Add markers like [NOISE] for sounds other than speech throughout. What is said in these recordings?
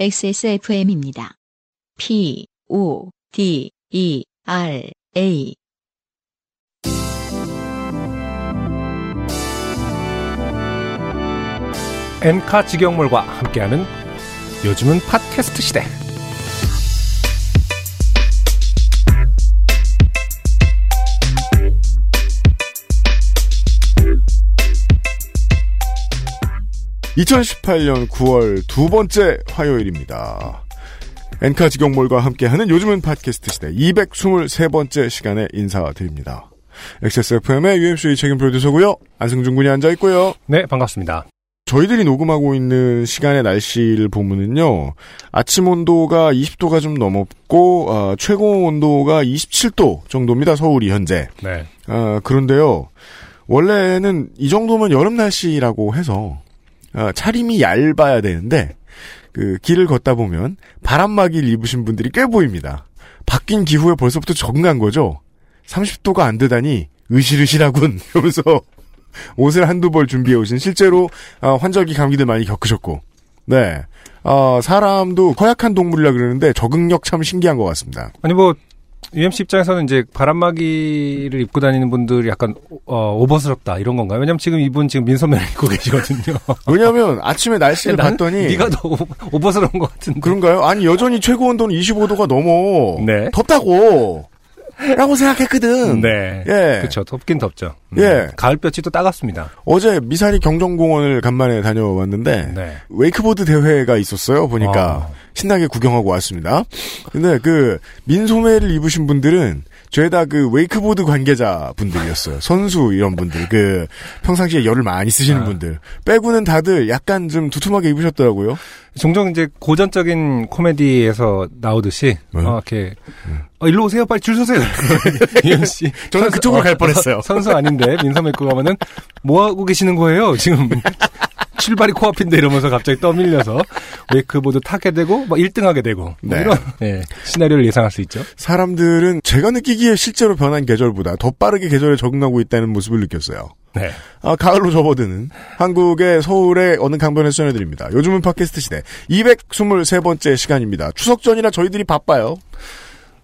XSFM입니다. P, O, D, E, R, A. 엔카 직영몰과 함께하는 요즘은 팟캐스트 시대. (2018년 9월) 두 번째 화요일입니다. 엔카 직영몰과 함께하는 요즘은 팟캐스트 시대 223번째 시간에 인사드립니다. XSFM의 UMC 책임 프로듀서고요. 안승준 군이 앉아 있고요. 네, 반갑습니다. 저희들이 녹음하고 있는 시간의 날씨를 보면은요, 아침 온도가 20도가 좀 넘었고, 어, 최고 온도가 27도 정도입니다, 서울이 현재. 네. 어, 그런데요, 원래는 이 정도면 여름 날씨라고 해서, 어, 차림이 얇아야 되는데, 그, 길을 걷다 보면, 바람막이를 입으신 분들이 꽤 보입니다. 바뀐 기후에 벌써부터 적응한 거죠? 30도가 안 되다니, 으실으실하군, [LAUGHS] 이러면서, 옷을 한두 벌 준비해 오신 실제로 어, 환절기 감기들 많이 겪으셨고 네 어, 사람도 허약한 동물이라 그러는데 적응력 참 신기한 것 같습니다. 아니 뭐 UMC 입장에서는 이제 바람막이를 입고 다니는 분들이 약간 어, 오버스럽다 이런 건가요? 왜냐면 지금 이분 지금 민소매를 입고 계시거든요. [LAUGHS] 왜냐하면 아침에 날씨를 난 봤더니 네가 더 오- 오버스러운 것 같은데. 그런가요? 아니 여전히 최고 온도는 25도가 넘어 네. 덥다고 라고 생각했거든. 네. 예. 그렇죠. 덥긴 덥죠. 음. 예. 가을볕이 또 따갑습니다. 어제 미사리 경정공원을 간만에 다녀왔는데 네. wakeboard 대회가 있었어요. 보니까 아. 신나게 구경하고 왔습니다. 근데 그 민소매를 입으신 분들은 죄다 그 wakeboard 관계자 분들이었어요. 선수 이런 분들 그 평상시에 열을 많이 쓰시는 아. 분들 빼고는 다들 약간 좀 두툼하게 입으셨더라고요. 종종 이제 고전적인 코미디에서 나오듯이 네. 어, 이렇게 어, 일로 오세요 빨리 줄 서세요 [LAUGHS] 이현 씨 저는 선수- 그쪽으로 어, 갈 뻔했어요. 어, 선수 아닌데 민소매 입고 가면은 뭐 하고 계시는 거예요 지금 출발이 코앞인데 이러면서 갑자기 떠밀려서 웨이크보드 타게 되고 뭐 1등하게 되고 뭐 네. 이런 예, 시나리오를 예상할 수 있죠. 사람들은 제가 느끼기에 실제로 변한 계절보다 더 빠르게 계절에 적응하고 있다는 모습을 느꼈어요. 네. 아, 가을로 접어드는 한국의 서울의 어느 강변에서 전해드립니다. 요즘은 팟캐스트 시대 223번째 시간입니다. 추석 전이라 저희들이 바빠요.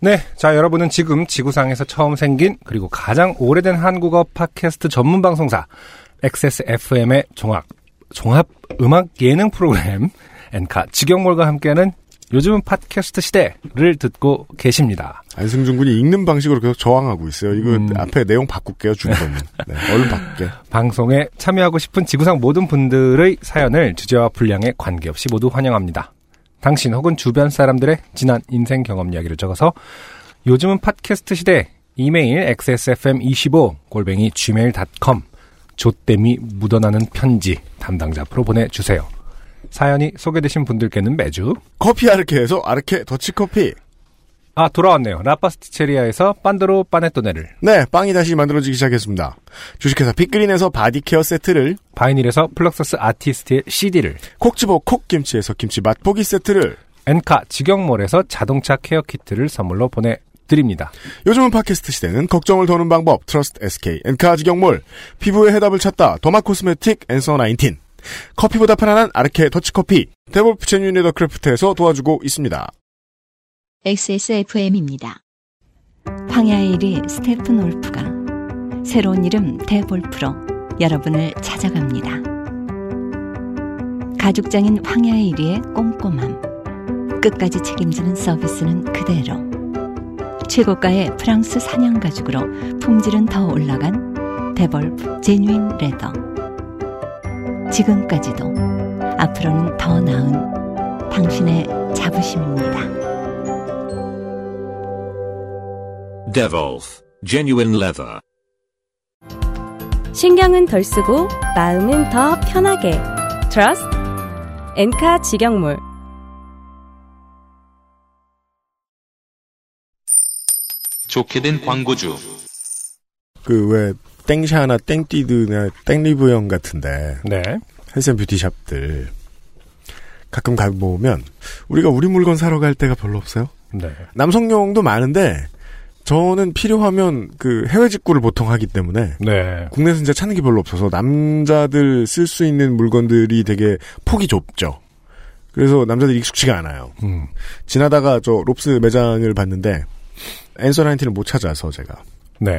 네, 자 여러분은 지금 지구상에서 처음 생긴 그리고 가장 오래된 한국어 팟캐스트 전문 방송사 XSFM의 종합 종합 음악 예능 프로그램 엔카 직영몰과 함께하는 요즘은 팟캐스트 시대를 듣고 계십니다. 안승준 군이 읽는 방식으로 계속 저항하고 있어요. 이거 음. 앞에 내용 바꿀게요, 준거는. 네, 얼른 바꿀게. 방송에 참여하고 싶은 지구상 모든 분들의 사연을 주제와 분량에 관계없이 모두 환영합니다. 당신 혹은 주변 사람들의 지난 인생 경험 이야기를 적어서 요즘은 팟캐스트 시대 이메일 xsfm25 골뱅이 gmail.com 좆됨이 묻어나는 편지 담당자 앞으로 보내주세요. 사연이 소개되신 분들께는 매주 커피 아르케에서 아르케 더치커피. 아 돌아왔네요. 라파스티체리아에서 판도로 파네토네를 네, 빵이 다시 만들어지기 시작했습니다. 주식회사 빅그린에서 바디케어 세트를, 바이닐에서 플럭서스 아티스트의 CD를 콕 집어 콕김치에서 김치 맛보기 세트를, 엔카 직영몰에서 자동차 케어 키트를 선물로 보내드립니다. 요즘은 팟캐스트 시대는 걱정을 더는 방법 Trust SK 엔카 직영몰 피부의 해답을 찾다 derma cosmetic Answer 19 커피보다 편안한 아르케 더치커피 데볼프 genuine leather craft에서 도와주고 있습니다. XSFM입니다. 황야의 이리 스테픈 울프가 새로운 이름 데볼프로 여러분을 찾아갑니다. 가죽장인 황야의 1위의 꼼꼼함. 끝까지 책임지는 서비스는 그대로. 최고가의 프랑스 사냥 가죽으로 품질은 더 올라간 데볼프 제뉴인 레더. 지금까지도 앞으로는 더 나은 당신의 자부심입니다. Devolf Genuine Leather. 신경은 덜 쓰고 마음은 더 편하게 Trust 엔카 직영몰 좋게 된 광고주. 그 왜 땡샤나 땡띠드나 땡리브영 같은데 네. health and beauty shop들 가끔 가보면 우리가 우리 물건 사러 갈 때가 별로 없어요. 네. 남성용도 많은데 저는 필요하면 그 해외 직구를 보통 하기 때문에 네. 국내에서 진짜 찾는 게 별로 없어서 남자들 쓸 수 있는 물건들이 되게 폭이 좁죠. 그래서 남자들이 익숙치가 않아요. 음. 지나다가 저 롭스 매장을 봤는데 앤서 나인틴을 못 찾아서 제가 네.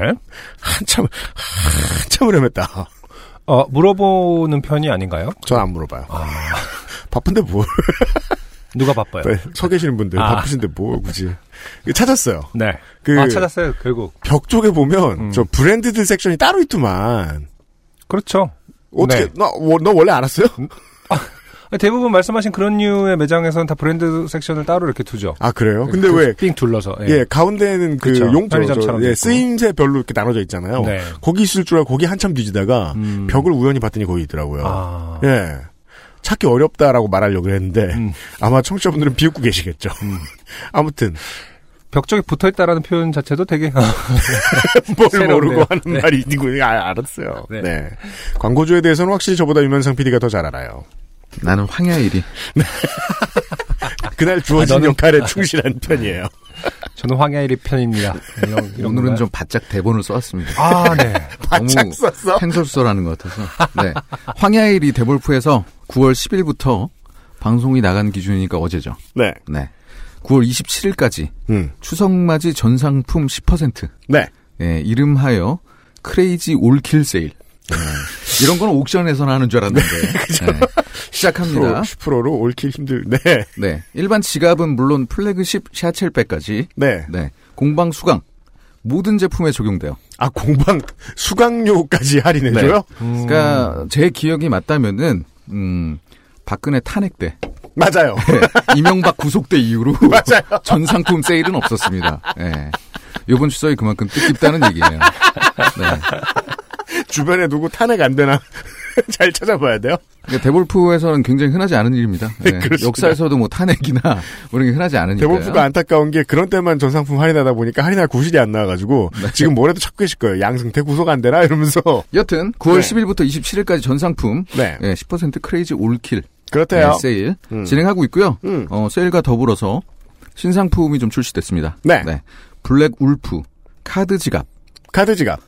한참 한참을 헤맸다. 어, 물어보는 편이 아닌가요? 전 안 물어봐요. 아, 바쁜데 뭘? 누가 바빠요? 네, 서 계시는 분들 아. 바쁘신데 뭘 굳이? 찾았어요. 네. 그 아, 찾았어요, 결국. 벽 쪽에 보면 음. 저 브랜드들 섹션이 따로 있더만. 그렇죠. 어떻게 네. 나, 워- 너 원래 알았어요? [LAUGHS] 대부분 말씀하신 그런 류의 매장에서는 다 브랜드 섹션을 따로 이렇게 두죠. 아 그래요? 근데 그 왜? 삥 둘러서. 예, 가운데에는 그 그쵸. 용도 편의점처럼 예. 쓰임새별로 이렇게 나눠져 있잖아요. 네. 거기 있을 줄 알고 거기 한참 뒤지다가 음. 벽을 우연히 봤더니 거기 있더라고요. 아. 예. 찾기 어렵다라고 말하려고 했는데 음. 아마 청취자분들은 비웃고 계시겠죠. [LAUGHS] 아무튼 벽 쪽에 붙어 있다라는 표현 자체도 되게 [LAUGHS] 뭘 [LAUGHS] 새롭네요. 모르고 하는 네. 말이 있고 아, 알았어요. 네. 네. 광고주에 대해서는 확실히 저보다 유면상 PD가 더 잘 알아요. 나는 황야일이. [LAUGHS] 그날 주어진 아, 너는- 역할에 충실한 편이에요. [LAUGHS] 저는 황야일이 편입니다. 이런, 이런 오늘은? 좀 바짝 대본을 써왔습니다. 아, 네. [LAUGHS] 너무 썼어? 팽설수설하는 것 같아서. 네. 황야일이 데볼프에서 9월 10일부터 방송이 나간 기준이니까 어제죠. 네. 네. 9월 27일까지 음. 추석맞이 전 상품 10%. 네. 예, 이름하여 크레이지 올킬 세일. 예, 이런 거는 옥션에서나 하는 줄 알았는데. 예, 시작합니다. 10%로 올킬 힘들. 네. 네. 일반 지갑은 물론 플래그십 샤첼백까지. 네. 네. 공방 수강. 모든 제품에 적용돼요. 아 공방 수강료까지 할인해줘요? 그러니까 제 기억이 맞다면은 음 박근혜 탄핵 때 맞아요. 네, 이명박 구속 때 이후로 [LAUGHS] 맞아요. 전 상품 세일은 없었습니다. 예. 요번 추석이 그만큼 뜻깊다는 얘기예요. 네. 주변에 누구 탄핵 안 되나 [LAUGHS] 잘 찾아봐야 돼요. 그러니까 데볼프에서는 굉장히 흔하지 않은 일입니다. [LAUGHS] 예. 그렇습니다. 역사에서도 뭐 탄핵이나 [LAUGHS] 뭐 이런 게 흔하지 않으니까요. 대본부가 안타까운 게 그런 때만 전 상품 할인하다 보니까 할인할 구실이 안 나와가지고 네. 지금 뭐라도 찾고 계실 거예요. 양승태 구속 안 되나 이러면서 여튼 9월 네. 10일부터 27일까지 전 상품 네 예, 10% crazy all kill 그렇대요. 네, 세일 음. 진행하고 있고요. 음. 어, 세일과 더불어서 신상품이 좀 출시됐습니다. 네. Black Wolf 카드 지갑. 카드 지갑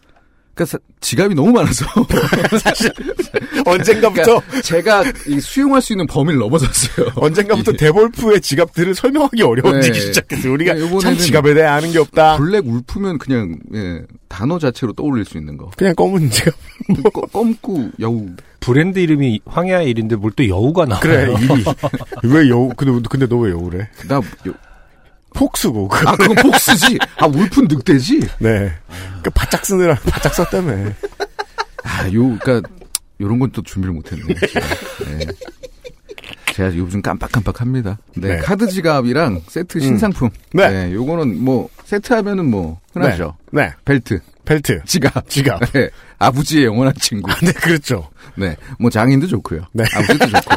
그러니까 사- 지갑이 너무 많아서 [LAUGHS] 언젠가부터 그러니까 제가 이 수용할 수 있는 범위를 넘어섰어요. 언젠가부터 이게 데볼프의 지갑들을 설명하기 어려워지기 네. 시작했어요. 우리가 네, 참 지갑에 대해 아는 게 없다. Black Wolf면 그냥 예, 단어 자체로 떠올릴 수 있는 거. 그냥 검은 지갑. 꺼- 검고 여우. 브랜드 이름이 황야일인데 뭘 또 여우가 나와요. 그래 일이 왜 여우? 근데 근데 너 왜 여우래? 나 요- 폭스고 그 아 그건 폭스지. 아 울프는 늑대지. 네. 그 바짝 쓰느라 바짝 썼다며. 아 요 그러니까 요런 건 또 준비를 못 했네. 제가. 네. 제가 요즘 깜빡깜빡 합니다. 네, 네. 카드 지갑이랑 세트 신상품. 네. 요거는 뭐 세트 하면은 뭐 흔하죠. 네. 벨트, 벨트, 지갑, 지갑. 네, 아버지의 영원한 친구. 네, 그렇죠. 네, 뭐 장인도 좋고요. 네. 아버지도 좋고,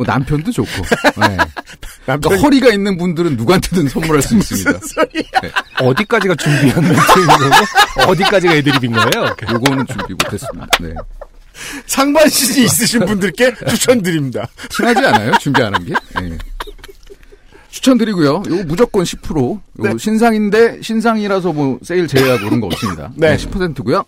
뭐 남편도 좋고. [LAUGHS] 네. 남편이 그러니까 허리가 있는 분들은 누구한테든 선물할 수 [LAUGHS] 있습니다. 어디까지가 준비한 멘트인 거고, 어디까지가 애드립인 거예요? 요거는 준비 못했습니다. 네. 상반신이 있으신 분들께 추천드립니다. 티나지 않아요? 준비 안 한 게? 네. 추천드리고요. 요거 무조건 10%. 요거 네. 신상인데 신상이라서 뭐 세일 제외하고 그런 거 없습니다. 네. 10%고요.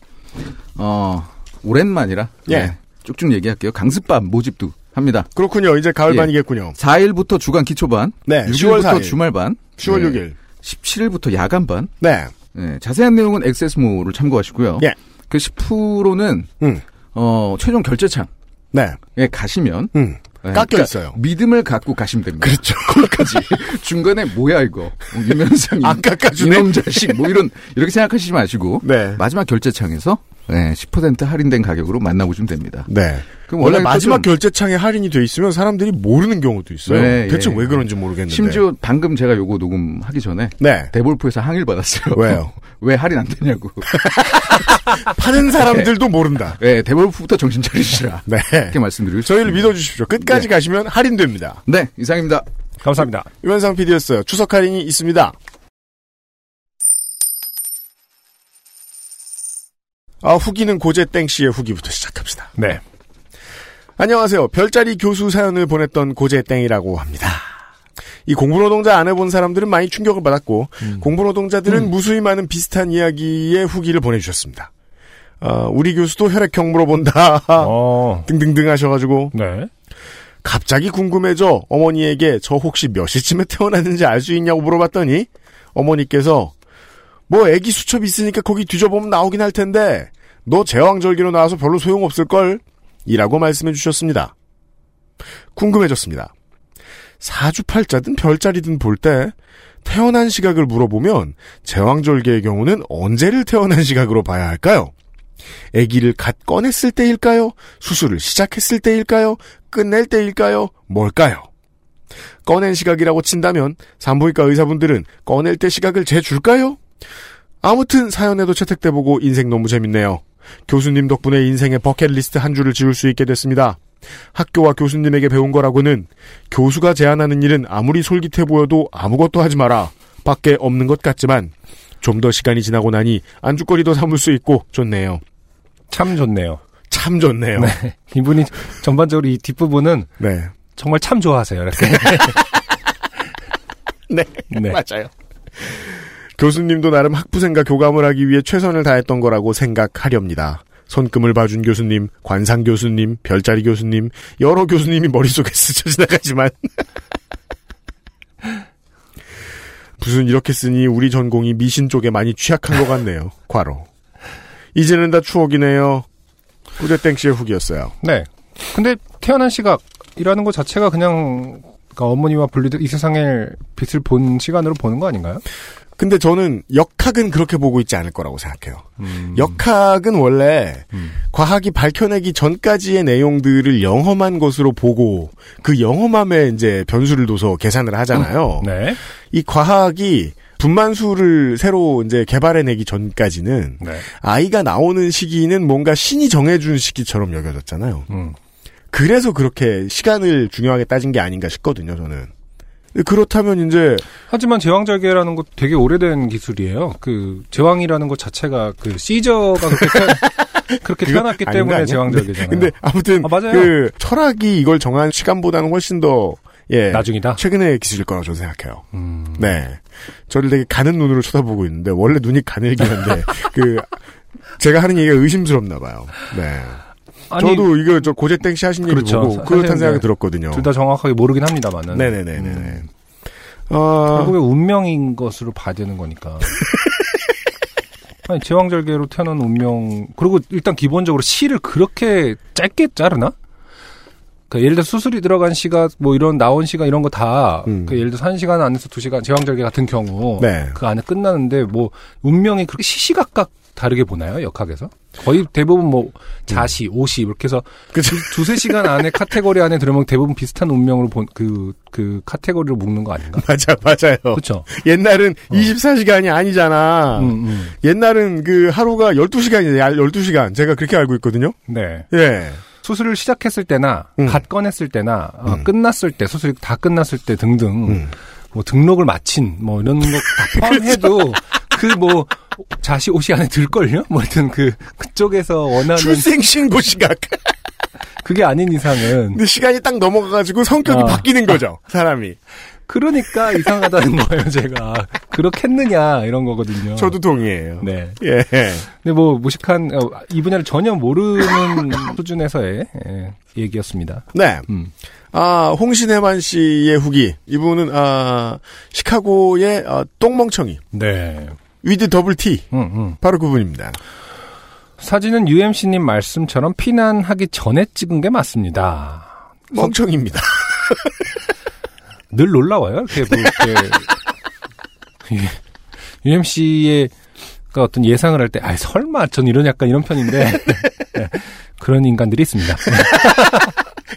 어, 오랜만이라 예. 네, 쭉쭉 얘기할게요. 강습반 모집도 합니다. 그렇군요. 이제 예. 가을반이겠군요. 4일부터 주간 기초반, 네, 10월 6일부터 4일. 주말반, 10월 네, 6일. 17일부터 야간반. 네. 네, 자세한 내용은 액세스모를 참고하시고요. 예. 그 10%는 음. 어, 최종 결제창에 네. 가시면 음. 네, 깎여 그러니까 있어요. 믿음을 갖고 가시면 됩니다. 그렇죠. [LAUGHS] 거기까지. 중간에 뭐야 이거. 어, 유면상이. 안 깎아주네. 이놈 자식. 뭐 이런 이렇게 생각하시지 마시고 네. 마지막 결제창에서 네, 10% 할인된 가격으로 만나보시면 됩니다. 네. 그럼 원래 마지막 좀- 결제창에 할인이 돼 있으면 사람들이 모르는 경우도 있어요. 네, 대체 예. 왜 그런지 모르겠는데. 심지어 방금 제가 요거 녹음하기 전에 네. 데볼프에서 항의를 받았어요. 왜요? [LAUGHS] 왜 할인 안 되냐고. [LAUGHS] 파는 사람들도 모른다. 네, 데볼프부터 정신 차리시라. 네. 이렇게 말씀드리고 저희를 싶습니다. 믿어주십시오. 끝까지 가시면 할인됩니다. 네, 이상입니다. 감사합니다. 유현상 PD였어요. 추석 할인이 있습니다. 아, 후기는 고재 땡 씨의 후기부터 시작합시다. 네. 안녕하세요. 별자리 교수 사연을 보냈던 고재 땡이라고 합니다. 이 공부노동자 안 해본 사람들은 많이 충격을 받았고 공부노동자들은 무수히 많은 비슷한 이야기의 후기를 보내주셨습니다. 어, 우리 교수도 혈액형 물어본다 어, [LAUGHS] 등등등 하셔가지고 네. 갑자기 궁금해져 어머니에게 저 혹시 몇 시쯤에 태어났는지 알 수 있냐고 물어봤더니 어머니께서 뭐 애기 수첩 있으니까 거기 뒤져보면 나오긴 할 텐데 너 제왕절개로 나와서 별로 소용없을걸? 이라고 말씀해 주셨습니다. 궁금해졌습니다. 사주팔자든 별자리든 볼 때 태어난 시각을 물어보면 제왕절개의 경우는 언제를 태어난 시각으로 봐야 할까요? 아기를 갓 꺼냈을 때일까요? 수술을 시작했을 때일까요? 끝낼 때일까요? 뭘까요? 꺼낸 시각이라고 친다면 산부인과 의사분들은 꺼낼 때 시각을 재줄까요? 아무튼 사연에도 채택돼 보고 인생 너무 재밌네요. 교수님 덕분에 인생의 버킷리스트 한 줄을 지울 수 있게 됐습니다. 학교와 교수님에게 배운 거라고는 교수가 제안하는 일은 아무리 솔깃해 보여도 아무것도 하지 마라. 밖에 없는 것 같지만 좀 더 시간이 지나고 나니 안주거리도 삼을 수 있고 좋네요. 참 좋네요. 참 좋네요. 네. [LAUGHS] 이분이 전반적으로 이 뒷부분은 네. 정말 참 좋아하세요. 이렇게. [LAUGHS] 네. 네. 맞아요. 교수님도 나름 학부생과 교감을 하기 위해 최선을 다했던 거라고 생각하렵니다. 손금을 봐준 교수님, 관상 교수님, 별자리 교수님, 여러 교수님이 머릿속에 [LAUGHS] 스쳐 지나가지만 [LAUGHS] 무슨 이렇게 쓰니 우리 전공이 미신 쪽에 많이 취약한 것 같네요. 과로. 이제는 다 추억이네요. 꾸대땡 씨의 후기였어요. 네. 근데 태어난 시각이라는 것 자체가 그냥 그러니까 어머니와 분리된 이 세상의 빛을 본 시간으로 보는 거 아닌가요? 근데 저는 역학은 그렇게 보고 있지 않을 거라고 생각해요. 음. 역학은 원래 음. 과학이 밝혀내기 전까지의 내용들을 영험한 것으로 보고 그 영험함에 이제 변수를 둬서 계산을 하잖아요. 네. 이 과학이 분만수를 새로 이제 개발해내기 전까지는 네. 아이가 나오는 시기는 뭔가 신이 정해준 시기처럼 여겨졌잖아요. 음. 그래서 그렇게 시간을 중요하게 따진 게 아닌가 싶거든요, 저는. 그렇다면 이제 하지만 제왕절개라는 것 되게 오래된 기술이에요. 그 제왕이라는 것 자체가 그 시저가 그렇게 [LAUGHS] 그렇게 태어났기 때문에? 제왕절개잖아요. 근데 아무튼 아, 맞아요. 그 철학이 이걸 정한 시간보다는 훨씬 더 예. 나중이다. 최근의 기술일 거라고 저는 생각해요. 음. 네. 저를 되게 가는 눈으로 쳐다보고 있는데 원래 눈이 가늘긴 한데 [LAUGHS] 그 제가 하는 얘기가 의심스럽나 봐요. 네. 아니, 저도 이거 저 고재땡 씨 하신 얘기 그렇죠. 보고 사실은 그렇다는 생각이 네. 들었거든요. 둘 다 정확하게 모르긴 합니다만은. 네네네네. 음. 어, 결국에 운명인 것으로 봐야 되는 거니까. [LAUGHS] 아니, 제왕절개로 태어난 운명. 그리고 일단 기본적으로 시를 그렇게 짧게 자르나? 그러니까 예를 들어 수술이 들어간 시가 뭐 이런 나온 시가 이런 거다 음. 그 예를 들어 한 시간 안에서 두 시간 제왕절개 같은 경우 네. 그 안에 끝나는데 뭐 운명이 그렇게 시시각각 다르게 보나요 역학에서 거의 대부분 뭐 자시 오시 이렇게 해서 그쵸. 두- 두세 시간 안에 [LAUGHS] 카테고리 안에 들으면 대부분 비슷한 운명으로 본그그 카테고리로 묶는 거 아닌가 맞아, 맞아요. 그렇죠 옛날은 24시간이 아니잖아. 음, 음. 옛날은 그 하루가 12시간이에요. 12시간. 제가 그렇게 알고 있거든요. 네. 예. 수술을 시작했을 때나 음. 갓 꺼냈을 때나 어, 음. 끝났을 때 수술이 다 끝났을 때 등등 음. 뭐 등록을 마친 뭐 이런 거 다 [LAUGHS] 포함해도 그 뭐 자시 옷이 안에 들걸요? 뭐 하여튼 그 그쪽에서 원하는 출생신고 시각. 그게 아닌 이상은 근데 시간이 딱 넘어가가지고 성격이 아. 바뀌는 거죠. 사람이. 그러니까 이상하다는 거예요, 제가. 그렇겠느냐 이런 거거든요. 저도 동의해요. 네. 예. 근데 뭐 무식한 어, 이 분야를 전혀 모르는 [LAUGHS] 수준에서의 예, 얘기였습니다. 네. 음. 아, 홍신혜만 씨의 후기. 이분은, 아, 시카고의, 아, 똥멍청이. 네. with double T. 음, 음. 바로 그분입니다. 사진은 UMC님 말씀처럼 피난하기 전에 찍은 게 맞습니다. 멍청입니다. [LAUGHS] 늘 놀라워요. 이렇게 뭐 이렇게 [LAUGHS] UMC의 그 어떤 예상을 할 때, 아 설마 전 이런 약간 이런 편인데 [LAUGHS] 네, 그런 인간들이 있습니다.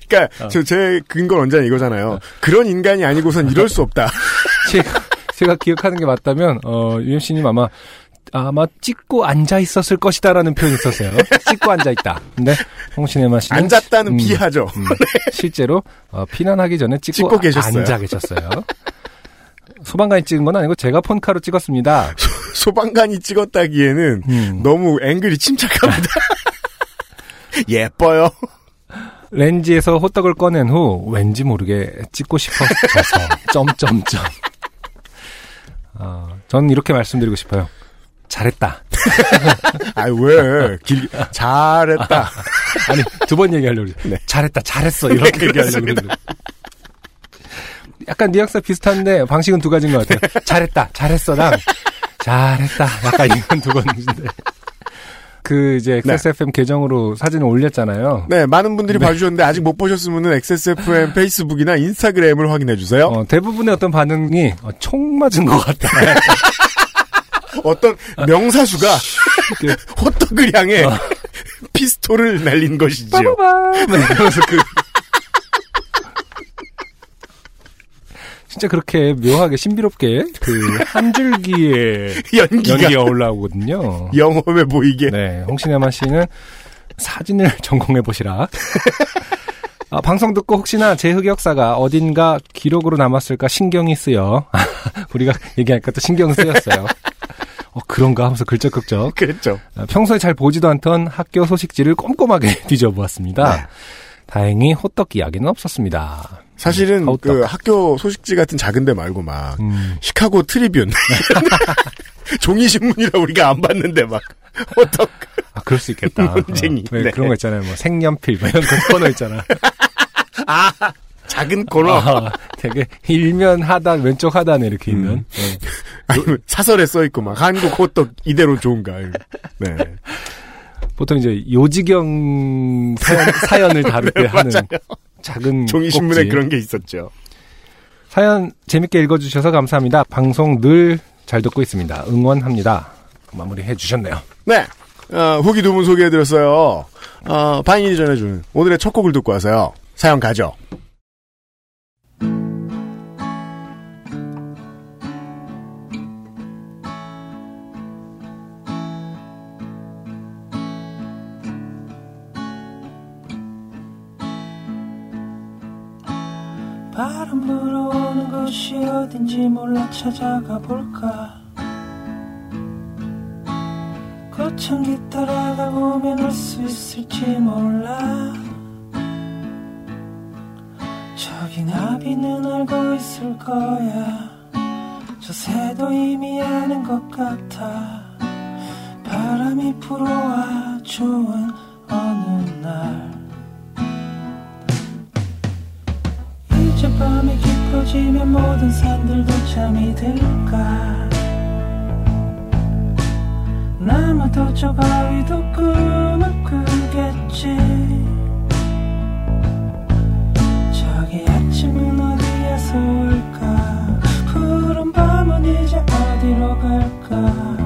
그니까, 어. 저, 제 근거 원자는 이거잖아요. 그런 인간이 아니고선 이럴 수 없다. 제가 제가 기억하는 게 맞다면 어 UMC님 아마 아마 찍고 앉아 있었을 것이다라는 표현이 있었어요. 찍고 앉아 있다. 근데 홍신혜만 씨는 앉았다는 음, 비하죠. 음, 실제로 어, 피난하기 전에 찍고, 찍고 계셨어요. 앉아 계셨어요. 소방관이 찍은 건 아니고 제가 폰카로 찍었습니다. 소 방관이 찍었다기에는 음. 너무 앵글이 침착합니다. [LAUGHS] 예뻐요. 렌즈에서 호떡을 꺼낸 후 왠지 모르게 찍고 싶어져서 [LAUGHS] 점점점. 어, 저는 이렇게 말씀드리고 싶어요. 잘했다. [LAUGHS] 아, 왜? 길, 잘했다. [LAUGHS] 아니 두 번 얘기하려고 그래. 네. 잘했다 잘했어 이렇게 얘기하려고 그러는데 약간 뉘앙스가 비슷한데 방식은 두 가지인 것 같아요. 잘했다 잘했어랑 잘했다 약간 이건 두 건인데 그 이제 XSFM 계정으로 사진을 올렸잖아요. 네, 많은 분들이 네. 봐주셨는데 아직 못 보셨으면 XSFM 페이스북이나 인스타그램을 확인해 주세요. 어, 대부분의 어떤 반응이 어, 총 맞은 것 같다. [LAUGHS] 어떤 명사수가 그- [LAUGHS] 호떡을 향해 어. [LAUGHS] 피스톨을 날린 것이지요. 빠바밤 이러면서 그 진짜 그렇게 묘하게 신비롭게 그 한 줄기의 [LAUGHS] 연기가 연기가 올라오거든요. 영험해 보이게. 네, 홍신혜만 씨는 사진을 [LAUGHS] 전공해 보시라. 아, 방송 듣고 혹시나 제 흑역사가 어딘가 기록으로 남았을까 신경이 쓰여. [LAUGHS] 우리가 얘기하니까 또 신경 쓰였어요. 어, 그런가 하면서 글쩍글쩍. 그랬죠. 아, 평소에 잘 보지도 않던 학교 소식지를 꼼꼼하게 뒤져보았습니다. 네. 다행히 호떡 이야기는 없었습니다. 사실은 음, 그. 학교 소식지 같은 작은 데 말고 막 음, 시카고 트리뷴 [LAUGHS] 종이 신문이라 우리가 안 봤는데 막 [LAUGHS] 호떡 아, 그럴 수 있겠다. [LAUGHS] 논쟁이. 어, 왜 네. 그런 거 있잖아요. 뭐 색연필, 뭐 이런 거 코너 있잖아. 작은 코너 아, 되게 일면 하단, 왼쪽 하단에 이렇게 있는. 음. 네. 아니면 사설에 써 있고 막 한국 호떡 이대로 좋은가. 네. 보통 이제 요지경 사연, [LAUGHS] 사연을 다룰 때 하는 작은 종이 신문에 꼭지. 그런 게 있었죠. 사연 재밌게 읽어주셔서 감사합니다. 방송 늘 잘 듣고 있습니다. 응원합니다. 마무리 해 주셨네요. 네. 어, 후기 두 분 소개해드렸어요. 어, 바인이 전해주는 오늘의 첫 곡을 듣고 와서요. 사연 가죠. 곳이 어딘지 몰라 찾아가 볼까? 거창기 따라가 보면 올수 있을지 몰라. 저기 나비는 알고 있을 거야. 저 새도 이미 아는 것 같아. 바람이 불어와 좋은 어느 날. 이제 밤이 깊어지면 모든 산들도 잠이 들까? 나무도 저 바위도 꿈을 꾸겠지. 저기 아침은 어디에서 올까? 푸른 밤은 이제 어디로 갈까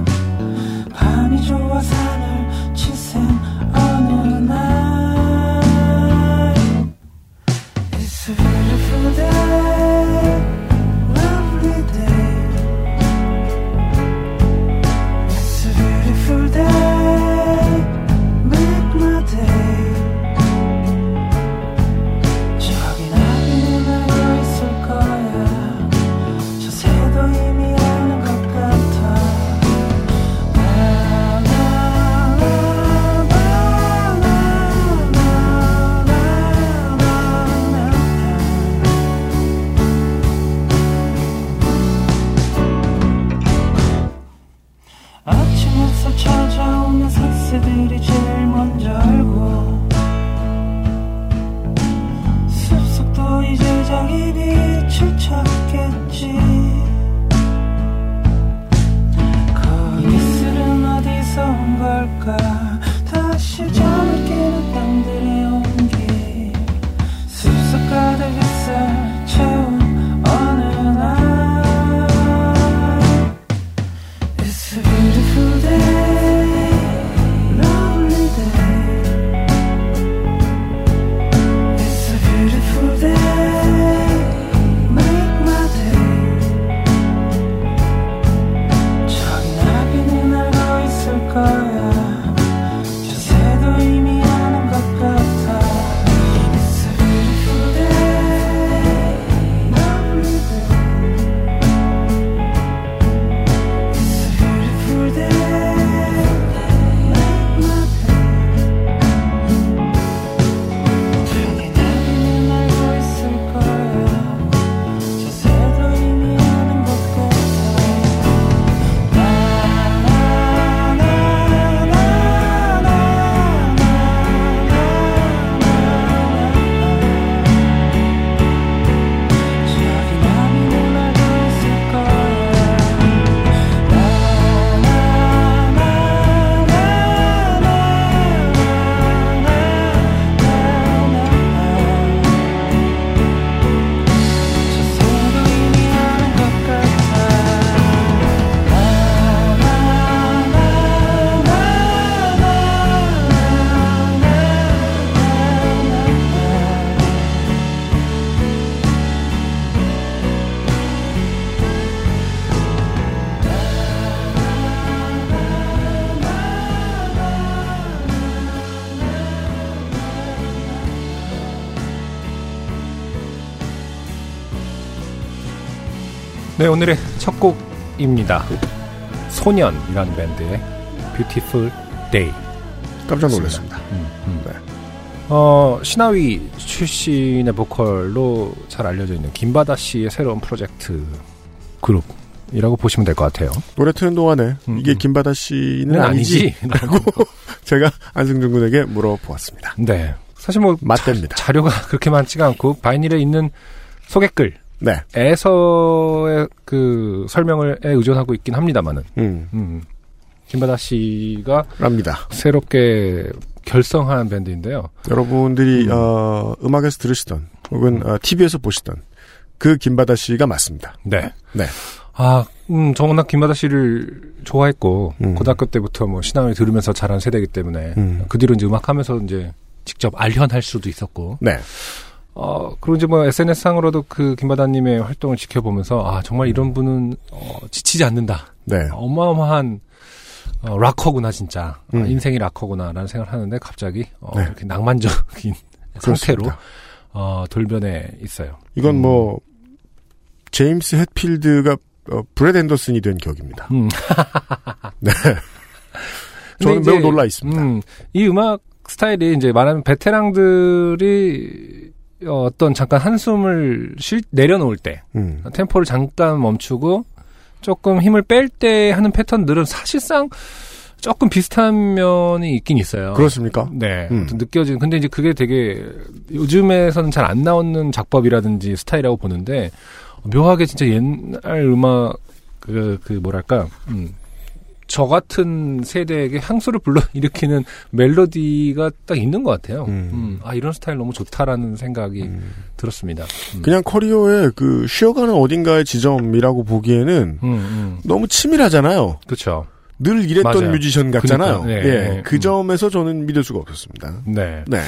네, 오늘의 첫 곡입니다. 소년이라는 밴드의 Beautiful Day. 깜짝 놀랐습니다. 음, 음. 네. 어, 신하위 출신의 보컬로 잘 알려져 있는 김바다 씨의 새로운 프로젝트 그룹이라고 보시면 될 것 같아요. 노래 트는 동안에 음, 이게 음. 김바다 씨는 는 아니지? 아니지? [LAUGHS] 라고 [LAUGHS] 제가 안승준 군에게 물어보았습니다. 네. 사실 뭐 맞답니다. 자, 료가 그렇게 많지가 않고 바이닐에 있는 소개글 네. 에서의 그 설명을 에 의존하고 있긴 합니다만은 음, 음. 김바다 씨가 랍니다. 새롭게 결성한 밴드인데요. 여러분들이 음. 어, 음악에서 들으시던 혹은 어, TV에서 보시던 그 김바다 씨가 맞습니다. 네. 네. 아, 음, 저 워낙 김바다 씨를 좋아했고 음. 고등학교 때부터 뭐 신앙을 들으면서 자란 세대이기 때문에 음. 그 뒤로 이제 음악하면서 이제 직접 알현할 수도 있었고 네. 어, 그리고 이제 뭐 SNS상으로도 그 김바다님의 활동을 지켜보면서 아, 정말 이런 분은 어, 지치지 않는다. 네. 어마어마한 어, 락커구나 진짜 어, 음. 인생이 락커구나 라는 생각을 하는데 갑자기 어, 네. 이렇게 낭만적인 [LAUGHS] 상태로. 어, 돌변해 있어요. 이건 음. 뭐 제임스 햇필드가 어, 브레드 앤더슨이 된 격입니다. 음. [LAUGHS] 네. 저는 매우 놀라 있습니다. 음, 이 음악 스타일이 이제 말하면 베테랑들이 어떤 잠깐 한숨을 쉴, 내려놓을 때 음. 템포를 잠깐 멈추고 조금 힘을 뺄 때 하는 패턴들은 사실상 조금 비슷한 면이 있긴 있어요. 그렇습니까? 네. 음. 느껴지는. 근데 이제 그게 되게 요즘에서는 잘 안 나오는 작법이라든지 스타일이라고 보는데 묘하게 진짜 옛날 음악 그, 그 뭐랄까 음. 저 같은 세대에게 향수를 불러 [LAUGHS] 일으키는 멜로디가 딱 있는 것 같아요. 음. 음. 아 이런 스타일 너무 좋다라는 생각이 음. 들었습니다. 음. 그냥 커리어의 그 쉬어가는 어딘가의 지점이라고 보기에는 음, 음. 너무 치밀하잖아요. 그렇죠. 늘 이랬던 맞아요. 뮤지션 같잖아요. 그러니까, 네, 예. 네. 그 음. 점에서 저는 믿을 수가 없었습니다. 네. 네.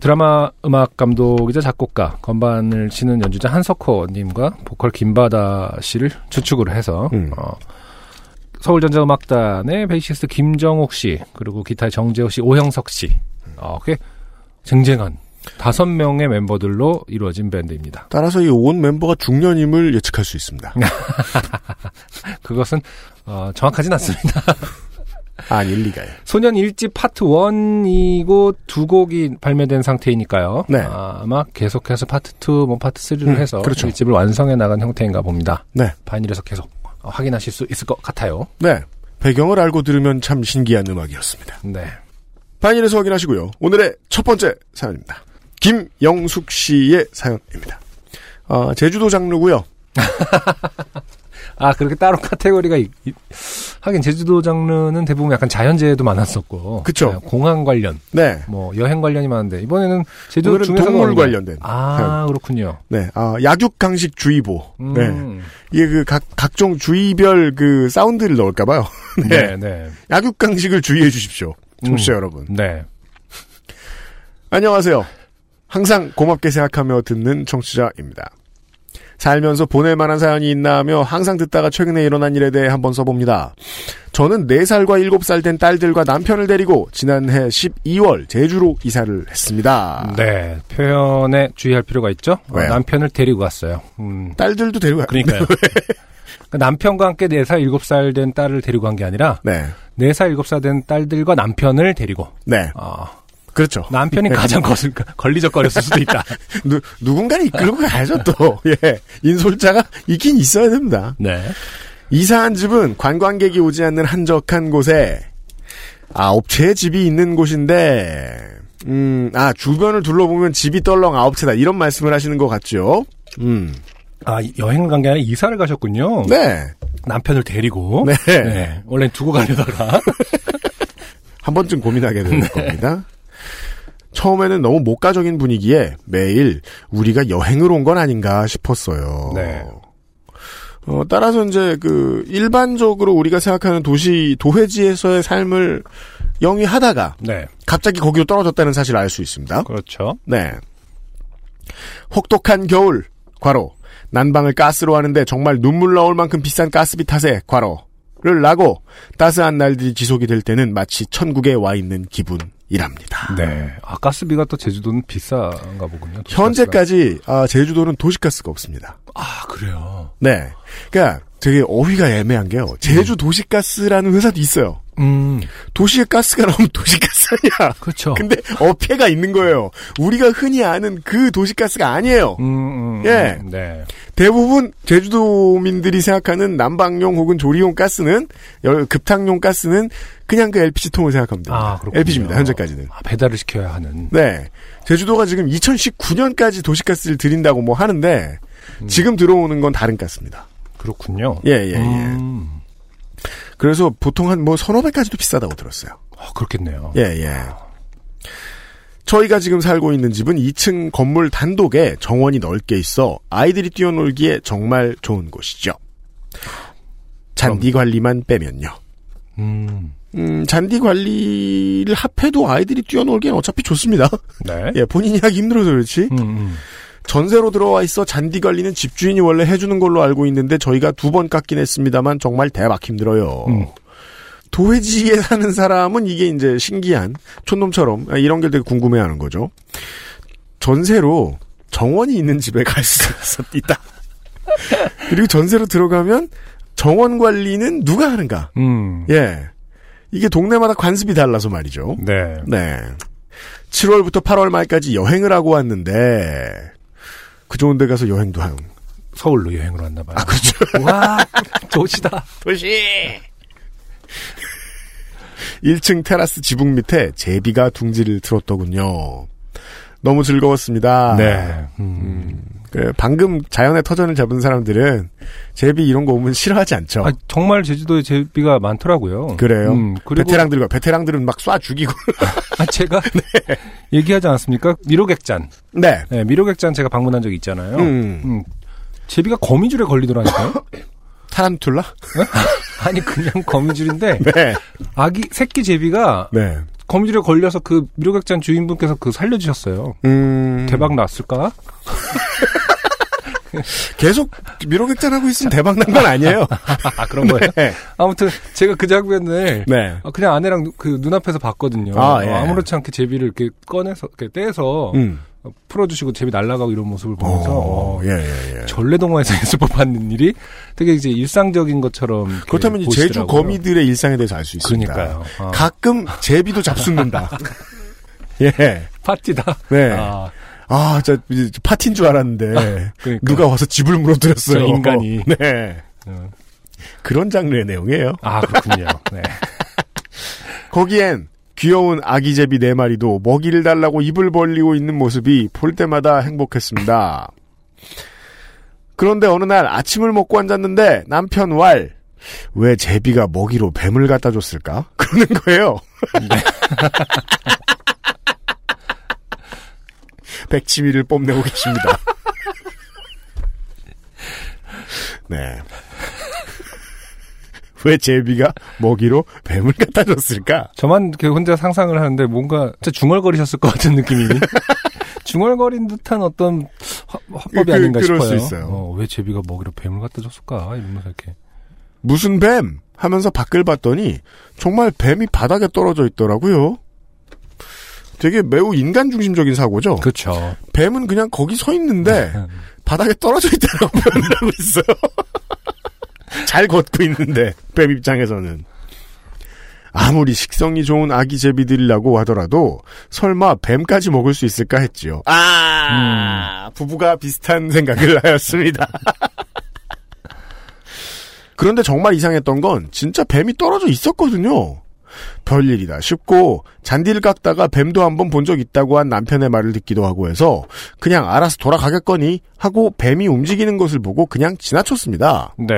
드라마 음악 감독이자 작곡가 건반을 치는 연주자 한석호님과 보컬 김바다 씨를 주축으로 해서 음. 어, 서울전자음악단의 베이시스트 김정욱 씨 그리고 기타의 정재호 씨, 오형석 씨 어, 꽤 쟁쟁한 다섯 명의 멤버들로 이루어진 밴드입니다. 따라서 이 온 멤버가 중년임을 예측할 수 있습니다. [LAUGHS] 그것은 어, 정확하진 않습니다. [LAUGHS] 아닐 리가요. 소년 1집 파트 1이고 두 곡이 발매된 상태이니까요. 네. 아, 마 계속해서 파트 2, 뭐 파트 3를 음, 해서 그렇죠. 1집을 완성해 나간 형태인가 봅니다. 네. 바이닐에서 계속 확인하실 수 있을 것 같아요. 네. 배경을 알고 들으면 참 신기한 음악이었습니다. 네. 바인일에서 확인하시고요. 오늘의 첫 번째 사연입니다. 김영숙 씨의 사연입니다. 어, 제주도 장르고요. [LAUGHS] 아, 그렇게 따로 카테고리가 있, 있- 하긴 제주도 장르는 대부분 약간 자연재해도 많았었고. 그쵸. 네, 공항 관련, 네. 뭐 여행 관련이 많은데 이번에는 제주도 중에서 동물 관련된. 아, 그렇군요. 네. 아, 약육 강식 주의보. 음. 네. 이게 그 각, 각종 주의별 그 사운드를 넣을까봐요. [LAUGHS] 네, 네. 약육 강식을 주의해 주십시오. 청취자 음. 여러분. 네. 안녕하세요. 항상 고맙게 생각하며 듣는 청취자입니다. 살면서 보낼 만한 사연이 있나 하며 항상 듣다가 최근에 일어난 일에 대해 한번 써봅니다. 저는 4살과 7살 된 딸들과 남편을 데리고 지난해 12월 제주로 이사를 했습니다. 네. 표현에 주의할 필요가 있죠. 어, 왜요? 남편을 데리고 갔어요. 음. 딸들도 데리고 가. 그러니까요. [LAUGHS] 그러니까 남편과 함께 4살, 7살 된 딸을 데리고 간 게 아니라 네. 4살, 7살 된 딸들과 남편을 데리고 네. 어, 그렇죠. 남편이 가장 거슬, 걸리적거렸을 수도 있다. [LAUGHS] 누, 누군가를 이끌고 가야죠, 또. [LAUGHS] 예. 인솔자가 있긴 있어야 됩니다. 네. 이사한 집은 관광객이 오지 않는 한적한 곳에 아홉 채의 집이 있는 곳인데 음, 아 주변을 둘러보면 집이 떨렁 아홉 채다 이런 말씀을 하시는 것 같죠? 음, 아, 여행을 간게 아니라 이사를 가셨군요. 네, 남편을 데리고. 네. 네. 원래 두고 가려다가. [LAUGHS] 한 번쯤 고민하게 될 겁니다. 처음에는 너무 목가적인 분위기에 매일 우리가 여행을 온 건 아닌가 싶었어요. 네. 어, 따라서 이제 그 일반적으로 우리가 생각하는 도시 도회지에서의 삶을 영위 하다가 네. 갑자기 거기로 떨어졌다는 사실을 알 수 있습니다. 그렇죠. 네. 혹독한 겨울, 과로. 난방을 가스로 하는데 정말 눈물 나올 만큼 비싼 가스비 탓에 과로를 나고 따스한 날들이 지속이 될 때는 마치 천국에 와 있는 기분 일합니다. 네. 아, 가스비가 또 제주도는 비싼가 보군요. 도시가스가. 현재까지 아, 제주도는 도시가스가 없습니다. 아, 그래요. 네. 그러니까 되게 어휘가 애매한 게요. 제주 도시가스라는 회사도 있어요. 음, 도시에 가스가 나오면 도시가스 아니야. 그렇죠. 근데 어폐가 있는 거예요. 우리가 흔히 아는 그 도시가스가 아니에요. 음, 음, 예. 음, 네. 대부분 제주도민들이 생각하는 난방용 혹은 조리용 가스는 열- 급탕용 가스는 그냥 그 LPG 통을 생각하면 됩니다. 아, 그렇군요. LPG입니다. 현재까지는. 아, 배달을 시켜야 하는. 네. 제주도가 지금 2019년까지 도시가스를 드린다고 뭐 하는데 지금 들어오는 건 다른 가스입니다. 그렇군요. 예, 예, 예. 음, 그래서 보통 한 뭐 서너 배까지도 비싸다고 들었어요. 아, 그렇겠네요. 예, 예. 저희가 지금 살고 있는 집은 2층 건물 단독에 정원이 넓게 있어 아이들이 뛰어놀기에 정말 좋은 곳이죠. 잔디 관리만 빼면요. 음, 음, 잔디 관리를 합해도 아이들이 뛰어놀기엔 어차피 좋습니다. 네. [LAUGHS] 예, 본인이 하기 힘들어서 그렇지. 음, 음. 전세로 들어와 있어 잔디 관리는 집주인이 원래 해주는 걸로 알고 있는데 저희가 두 번 깎긴 했습니다만 정말 대박 힘들어요. 음. 도회지에 사는 사람은 이게 이제 신기한 촌놈처럼 아, 이런 게 되게 궁금해하는 거죠. 전세로 정원이 있는 집에 갈 수 있다. [LAUGHS] 그리고 전세로 들어가면 정원 관리는 누가 하는가? 음. 예. 이게 동네마다 관습이 달라서 말이죠. 네. 네. 7월부터 8월 말까지 여행을 하고 왔는데 그 좋은 데 가서 여행도 하는 서울로 여행을 왔나 봐요. 아, 그렇죠. [LAUGHS] 와, 도시다. 도시 [LAUGHS] 1층 테라스 지붕 밑에 제비가 둥지를 틀었더군요. 너무 즐거웠습니다. 네. 음. 그 방금 자연의 터전을 잡은 사람들은 제비 이런 거 오면 싫어하지 않죠. 아, 정말 제주도에 제비가 많더라고요. 그래요. 음, 그리고 베테랑들과 베테랑들은 막 쏴 죽이고. [LAUGHS] 아, 제가 [LAUGHS] 얘기하지 않았습니까? 미로객잔. 네. 네, 미로객잔 제가 방문한 적이 있잖아요. 음. 음. 제비가 거미줄에 걸리더라니까요. [COUGHS] 타란툴라? [LAUGHS] 아니 그냥 거미줄인데 네. 아기 새끼 제비가 네. 거미줄에 걸려서 그 미로객잔 주인분께서 그 살려주셨어요. 음. 대박 났을까? 계속 미로객잔 하고 있으면 대박 난 건 아니에요. [LAUGHS] 아 그런 거예요. 네. 아무튼 제가 그 장면을 네. 어, 그냥 아내랑 누- 그 눈앞에서 봤거든요. 아, 예. 어, 아무렇지 않게 제비를 이렇게 꺼내서 이렇게 떼서 음. 어, 풀어주시고 제비 날아가고 이런 모습을 보면서 어, 어, 예, 예, 예. 전래동화에서 [LAUGHS] 연습 법하는 일이 되게 이제 일상적인 것처럼 그렇다면 이 제주. 거미들의 일상에 대해서 알 수 있습니다. 그러니까요. 아, 가끔 제비도 잡숫는다. [LAUGHS] 예. 파티다. 네. 아, 아, 저, 이제 파티인 줄 알았는데. 그러니까. 누가 와서 집을 무너뜨렸어요. 저 인간이. [LAUGHS] 네. 음. 그런 장르의 내용이에요. 아 그렇군요. 네. 거기엔 귀여운 아기 제비 네 마리도 먹이를 달라고 입을 벌리고 있는 모습이 볼 때마다 행복했습니다. 그런데 어느 날 아침을 먹고 앉았는데 남편 왈, 왜 제비가 먹이로 뱀을 갖다 줬을까? [LAUGHS] 그러는 거예요. 백치미를 뽐내고 계십니다. [LAUGHS] 네. 왜 제비가 먹이로 뱀을 갖다 줬을까? 저만 혼자 상상을 하는데 뭔가 진짜 중얼거리셨을 것 같은 느낌이 [LAUGHS] 중얼거린 듯한 어떤 화, 화법이 그- 아닌가 그럴 싶어요. 수 있어요. 어, 왜 제비가 먹이로 뱀을 갖다 줬을까 이러면서 이렇게 무슨 뱀? 하면서 밖을 봤더니 정말 뱀이 바닥에 떨어져 있더라고요. 되게 매우 인간 중심적인 사고죠. 그렇죠. 뱀은 그냥 거기 서 있는데 [LAUGHS] 바닥에 떨어져 있다고 표현을 하고 있어요. 잘 걷고 있는데 뱀 입장에서는 아무리 식성이 좋은 아기 제비들이라고 하더라도 설마 뱀까지 먹을 수 있을까 했지요. 아 부부가 비슷한 생각을 [LAUGHS] 하였습니다. 그런데 정말 이상했던 건 진짜 뱀이 떨어져 있었거든요. 별일이다 싶고 잔디를 깎다가 뱀도 한번 본 적 있다고 한 남편의 말을 듣기도 하고 해서 그냥 알아서 돌아가겠거니 하고 뱀이 움직이는 것을 보고 그냥 지나쳤습니다. 네.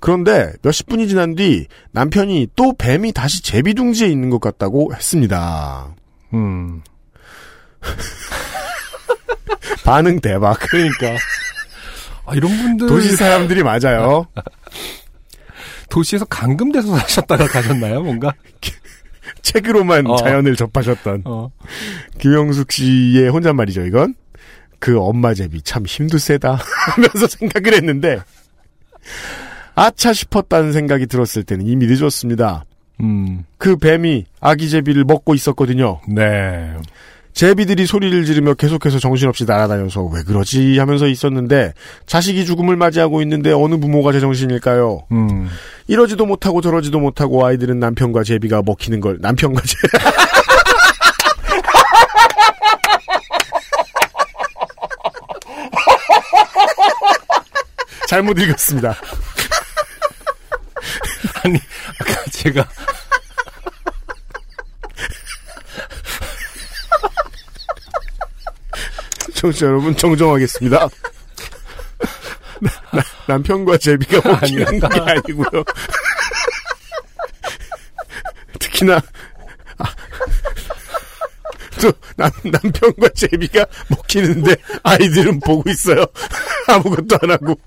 그런데 몇십 분이 지난 뒤 남편이 또 뱀이 다시 제비둥지에 있는 것 같다고 했습니다. 음. [LAUGHS] 반응 대박. 그러니까 [LAUGHS] 아, 이런 분들 도시 사람들이 맞아요. [LAUGHS] 도시에서 감금돼서 사셨다가 가셨나요? 뭔가? [LAUGHS] 책으로만 어. 자연을 접하셨던 어. 김영숙 씨의 혼잣말이죠, 이건. 그 엄마 제비 참 힘도 세다 [LAUGHS] 하면서 생각을 했는데 아차 싶었다는 생각이 들었을 때는 이미 늦었습니다. 음, 그 뱀이 아기 제비를 먹고 있었거든요. 네. 제비들이 소리를 지르며 계속해서 정신없이 날아다녀서 왜 그러지 하면서 있었는데 자식이 죽음을 맞이하고 있는데 어느 부모가 제정신일까요? 음, 이러지도 못하고 저러지도 못하고 아이들은 남편과 제비가 먹히는 걸 남편과 제 [LAUGHS] 잘못 읽었습니다. [LAUGHS] 아니, 아까 제가, 청취자 여러분 정정하겠습니다. 나- 남편과 제비가 먹히는. 게 아니고요. 특히나 아, 또 남, 남편과 제비가 먹히는데 아이들은 보고 있어요. 아무것도 안 하고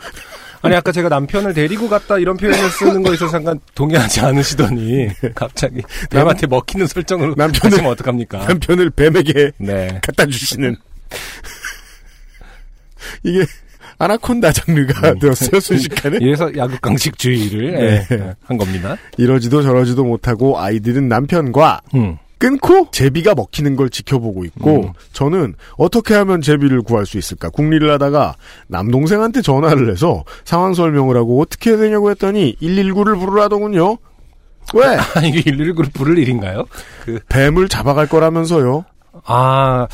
아니, 아까 제가 남편을 데리고 갔다 이런 표현을 쓰는 거에 있어서 잠깐 동의하지 않으시더니, 갑자기 남한테 먹히는 설정으로 남편을- 하시면 어떡합니까? 남편을 뱀에게 네. 갖다 주시는 이게 아나콘다 장르가 되었어요 순식간에 [LAUGHS] 이래서 야구강식주의를 네. 예, 한 겁니다. 이러지도 저러지도 못하고 아이들은 남편과 음. 끊고 제비가 먹히는 걸 지켜보고 있고 음. 저는 어떻게 하면 제비를 구할 수 있을까 궁리를 하다가 남동생한테 전화를 해서 상황 설명을 하고 어떻게 해야 되냐고 했더니 119를 부르라더군요. 왜? [LAUGHS] 아, 이게 119를 부를 일인가요? 그, 뱀을 잡아갈 거라면서요. 아,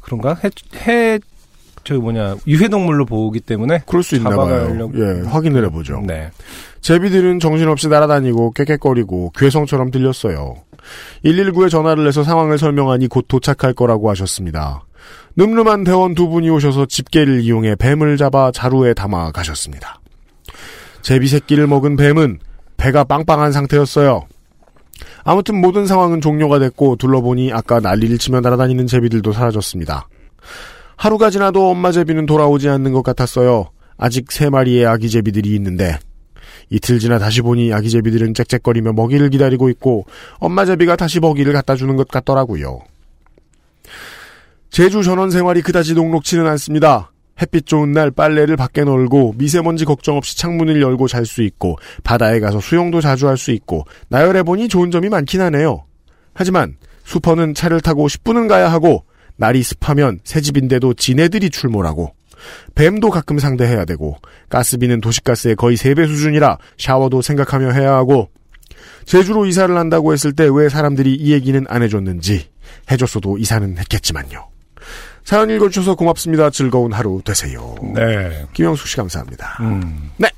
그런가? 해, 해, 저 뭐냐, 유해동물로 보기 때문에. 그럴 수 있나 봐요. 잡아가려고. 예, 확인을 해보죠. 네. 제비들은 정신없이 날아다니고 꾀꾀거리고 괴성처럼 들렸어요. 119에 전화를 해서 상황을 설명하니 곧 도착할 거라고 하셨습니다. 늠름한 대원 두 분이 오셔서 집게를 이용해 뱀을 잡아 자루에 담아 가셨습니다. 제비 새끼를 먹은 뱀은 배가 빵빵한 상태였어요. 아무튼 모든 상황은 종료가 됐고 둘러보니 아까 난리를 치며 날아다니는 제비들도 사라졌습니다. 하루가 지나도 엄마 제비는 돌아오지 않는 것 같았어요. 아직 세 마리의 아기 제비들이 있는데 이틀 지나 다시 보니 아기 제비들은 짹짹거리며 먹이를 기다리고 있고 엄마 제비가 다시 먹이를 갖다 주는 것 같더라고요. 제주 전원 생활이 그다지 녹록치는 않습니다. 햇빛 좋은 날 빨래를 밖에 널고 미세먼지 걱정 없이 창문을 열고 잘 수 있고 바다에 가서 수영도 자주 할 수 있고 나열해 보니 좋은 점이 많긴 하네요. 하지만 수퍼는 차를 타고 10분은 가야 하고 날이 습하면 새 집인데도 지네들이 출몰하고 뱀도 가끔 상대해야 되고 가스비는 도시가스의 거의 3배 수준이라 샤워도 생각하며 해야 하고 제주로 이사를 한다고 했을 때 왜 사람들이 이 얘기는 안 해줬는지 해줬어도 이사는 했겠지만요. 사연 읽어주셔서 고맙습니다. 즐거운 하루 되세요. 네. 김영숙 씨 감사합니다. 음. 네.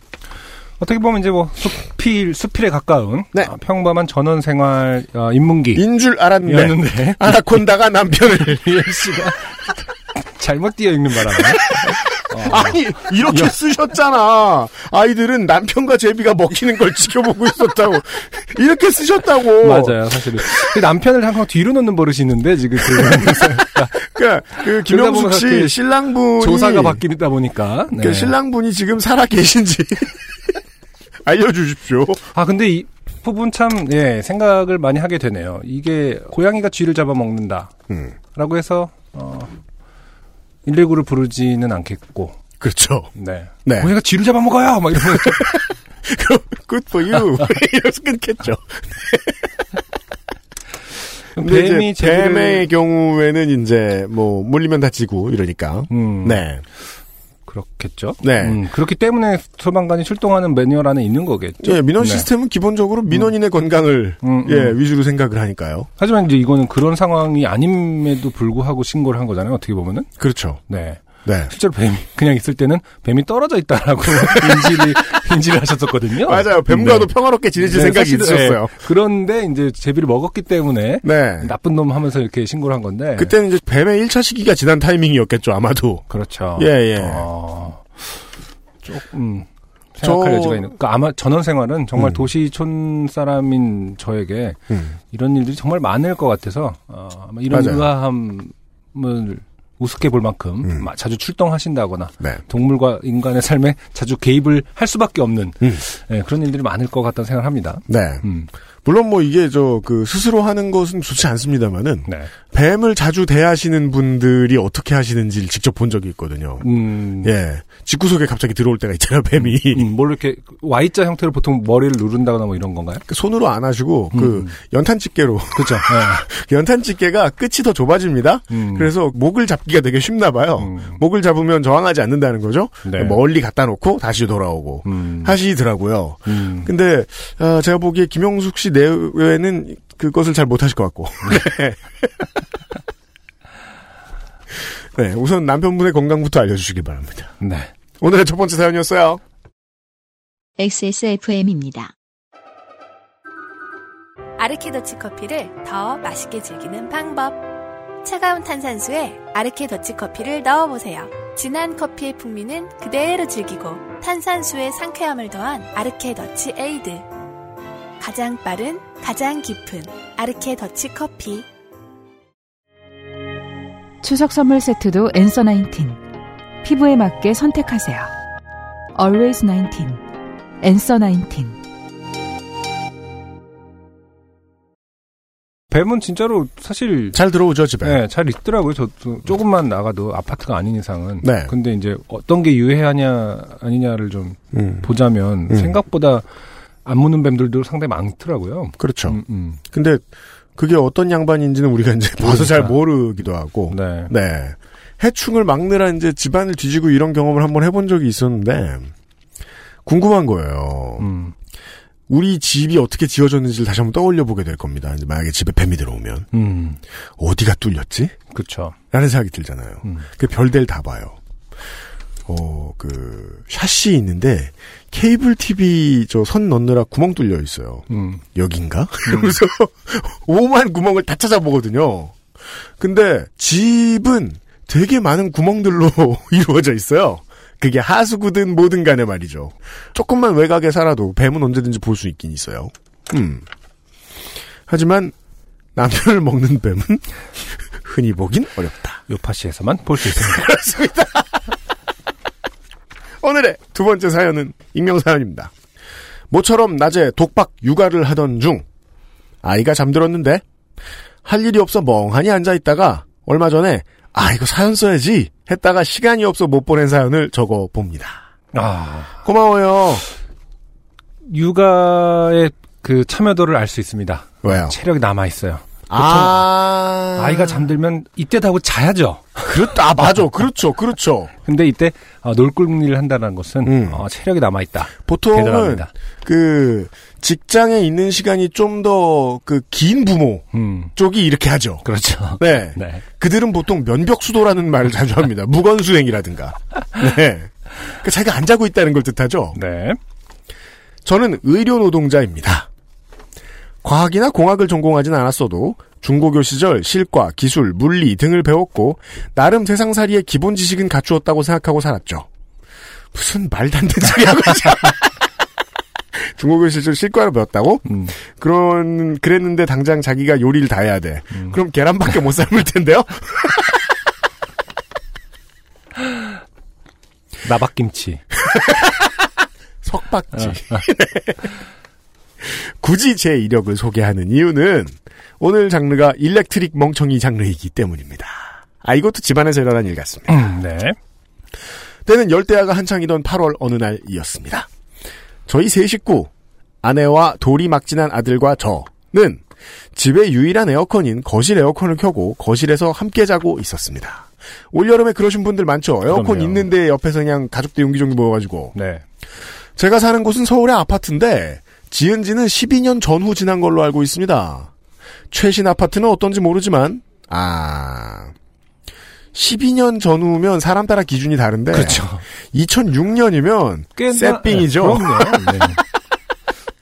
어떻게 보면 이제 뭐 숲필, 수필에 가까운. 네. 어, 평범한 전원 생활, 어, 인문기. 인줄 알았는데. [LAUGHS] 아나콘다가 남편을 [LAUGHS] 리엘 씨가 잘못 띄어 읽는 바람에. [LAUGHS] 아니 이렇게 쓰셨잖아. 아이들은 남편과 제비가 먹히는 걸 지켜보고 있었다고 이렇게 쓰셨다고. 맞아요, 사실은. 그 남편을 항상 뒤로 놓는 버릇이 있는데, 지금 그 그러니까 그 김영숙 씨그 신랑분이 조사가 바뀌다 보니까. 네. 그 신랑분이 지금 살아 계신지 알려주십시오. 아, 근데 이 부분 참, 예, 생각을 많이 하게 되네요. 이게, 고양이가 쥐를 잡아먹는다. 음, 라고 해서, 어, 119를 부르지는 않겠고, 그렇죠. 네. 네. 고양이가 쥐를 잡아먹어요! 막 이러면. [LAUGHS] Good for you. [LAUGHS] 이래서 끊겠죠. [LAUGHS] 뱀이 뱀의 경우에는 이제 뭐 물리면 다치고 이러니까. 음, 네. 그렇겠죠. 네. 음, 그렇기 때문에 소방관이 출동하는 매뉴얼 안에 있는 거겠죠. 예, 민원 네. 시스템은 기본적으로 민원인의 건강을 음, 예, 음. 위주로 생각을 하니까요. 하지만 이제 이거는 그런 상황이 아님에도 불구하고 신고를 한 거잖아요. 어떻게 보면은. 그렇죠. 네. 네. 실제로 뱀이 그냥 있을 때는 뱀이 떨어져 있다라고 [LAUGHS] 인지를 인지를 하셨었거든요. 맞아요. 뱀과도 평화롭게 지내실 네, 생각이. 네. 그런데 이제 제비를 먹었기 때문에 네. 나쁜 놈 하면서 이렇게 신고를 한 건데. 그때는 이제 뱀의 1차 시기가 지난 타이밍이었겠죠, 아마도. 그렇죠. 예, 예. 어, 조금 생각할 저- 여지가 있는. 그러니까 아마 전원 생활은 정말 음. 도시촌 사람인 저에게 음. 이런 일들이 정말 많을 것 같아서 어, 아마 이런 맞아요. 의아함을 우습게 볼 만큼 음. 마- 자주 출동하신다거나 네. 동물과 인간의 삶에 자주 개입을 할 수밖에 없는 음. 예, 그런 일들이 많을 것 같다는 생각을 합니다. 네. 음. 물론 뭐 이게 저 그 스스로 하는 것은 좋지 않습니다만은 네. 뱀을 자주 대하시는 분들이 어떻게 하시는지를 직접 본 적이 있거든요. 음. 예. 집구석에 갑자기 들어올 때가 있잖아요, 뱀이. 음, 뭘 이렇게 Y자 형태로 보통 머리를 누른다거나 뭐 이런 건가요? 그 손으로 안 하시고 그 음. 연탄 집게로 그렇죠. [LAUGHS] 연탄 집게가 끝이 더 좁아집니다. 음. 그래서 목을 잡기가 되게 쉽나 봐요. 음. 목을 잡으면 저항하지 않는다는 거죠. 네. 멀리 갖다 놓고 다시 돌아오고 음. 하시더라고요. 음. 근데 어, 제가 보기에 김영숙 씨 내외는 그것을 잘 못하실 것 같고. 네. [LAUGHS] 네, 우선 남편분의 건강부터 알려주시기 바랍니다. 네. 오늘의 첫 번째 사연이었어요. XSFM입니다. 아르케더치 커피를 더 맛있게 즐기는 방법. 차가운 탄산수에 아르케더치 커피를 넣어보세요. 진한 커피의 풍미는 그대로 즐기고 탄산수의 상쾌함을 더한 아르케더치 에이드. 가장 빠른, 가장 깊은 아르케 더치 커피. 추석 선물 세트도 Answer 19. 피부에 맞게 선택하세요. Always 19. 엔서 19. 뱀은 진짜로 사실 잘 들어오죠, 집에. 네, 잘 있더라고요. 저도 조금만 나가도 아파트가 아닌 이상은. 네. 근데 이제 어떤 게 유해하냐 아니냐를 좀 음, 보자면 음. 생각보다 안 무는 뱀들도 상당히 많더라고요. 그렇죠. 음, 음. 근데 그게 어떤 양반인지는 우리가 이제 봐서 잘 모르기도 하고. 네. 네. 해충을 막느라 이제 집안을 뒤지고 이런 경험을 한번 해본 적이 있었는데, 궁금한 거예요. 음. 우리 집이 어떻게 지어졌는지를 다시 한번 떠올려 보게 될 겁니다. 이제 만약에 집에 뱀이 들어오면. 음. 어디가 뚫렸지? 그쵸. 라는 생각이 들잖아요. 음. 그 별들 다 봐요. 어, 그, 샷시 있는데, 케이블 TV 저 선 넣느라 구멍 뚫려 있어요. 음. 여긴가? [LAUGHS] 그래서 오만 구멍을 다 찾아보거든요. 근데 집은 되게 많은 구멍들로 [LAUGHS] 이루어져 있어요. 그게 하수구든 뭐든 간에 말이죠. 조금만 외곽에 살아도 뱀은 언제든지 볼 수 있긴 있어요. 음. 하지만 남편을 먹는 뱀은 [LAUGHS] 흔히 보긴 어렵다. 요파시에서만 볼 수 있습니다. 그렇습니다. 오늘의 두 번째 사연은 익명 사연입니다. 모처럼 낮에 독박 육아를 하던 중 아이가 잠들었는데 할 일이 없어 멍하니 앉아 있다가 얼마 전에 아 이거 사연 써야지 했다가 시간이 없어 못 보낸 사연을 적어 봅니다. 아. 고마워요. 육아의 그 참여도를 알 수 있습니다. 왜요? 체력이 남아 있어요. 아 아이가 잠들면 이때도 하고 자야죠. 그렇다. 아 맞아. 그렇죠. 그렇죠. 근데 이때 어, 놀궁리를 한다는 것은 음. 어, 체력이 남아 있다. 보통은 대단합니다. 그 직장에 있는 시간이 좀 더 그 긴 부모 음. 쪽이 이렇게 하죠. 그렇죠. 네. [LAUGHS] 네. 그들은 보통 면벽 수도라는 말을 자주 합니다. 무건 수행이라든가. 네. 그 자기가 안 자고 있다는 걸 뜻하죠. 네. 저는 의료 노동자입니다. 과학이나 공학을 전공하진 않았어도 중고교 시절 실과, 기술, 물리 등을 배웠고 나름 세상살이의 기본 지식은 갖추었다고 생각하고 살았죠. 무슨 말도 안 되는 소리 하고 있죠. [LAUGHS] 중고교 시절 실과를 배웠다고? 음. 그런 그랬는데 당장 자기가 요리를 다 해야 돼. 음. 그럼 계란밖에 못 삶을 텐데요. 나박김치. [LAUGHS] 석박지. [LAUGHS] 굳이 제 이력을 소개하는 이유는 오늘 장르가 일렉트릭 멍청이 장르이기 때문입니다. 아 이것도 집안에서 일어난 일 같습니다. 음, 네. 때는 열대야가 한창이던 8월 어느 날이었습니다. 저희 세 식구, 아내와 돌이 막진한 아들과 저는 집의 유일한 에어컨인 거실 에어컨을 켜고 거실에서 함께 자고 있었습니다. 올여름에 그러신 분들 많죠. 에어컨 그럼요. 있는데 옆에서 그냥 가족들 용기종기 모여가지고. 네. 제가 사는 곳은 서울의 아파트인데 지은 지는 12년 전후 지난 걸로 알고 있습니다. 최신 아파트는 어떤지 모르지만 아 12년 전후면 사람 따라 기준이 다른데 그렇죠. 2006년이면 꽤나- 새삥이죠. 네. 네.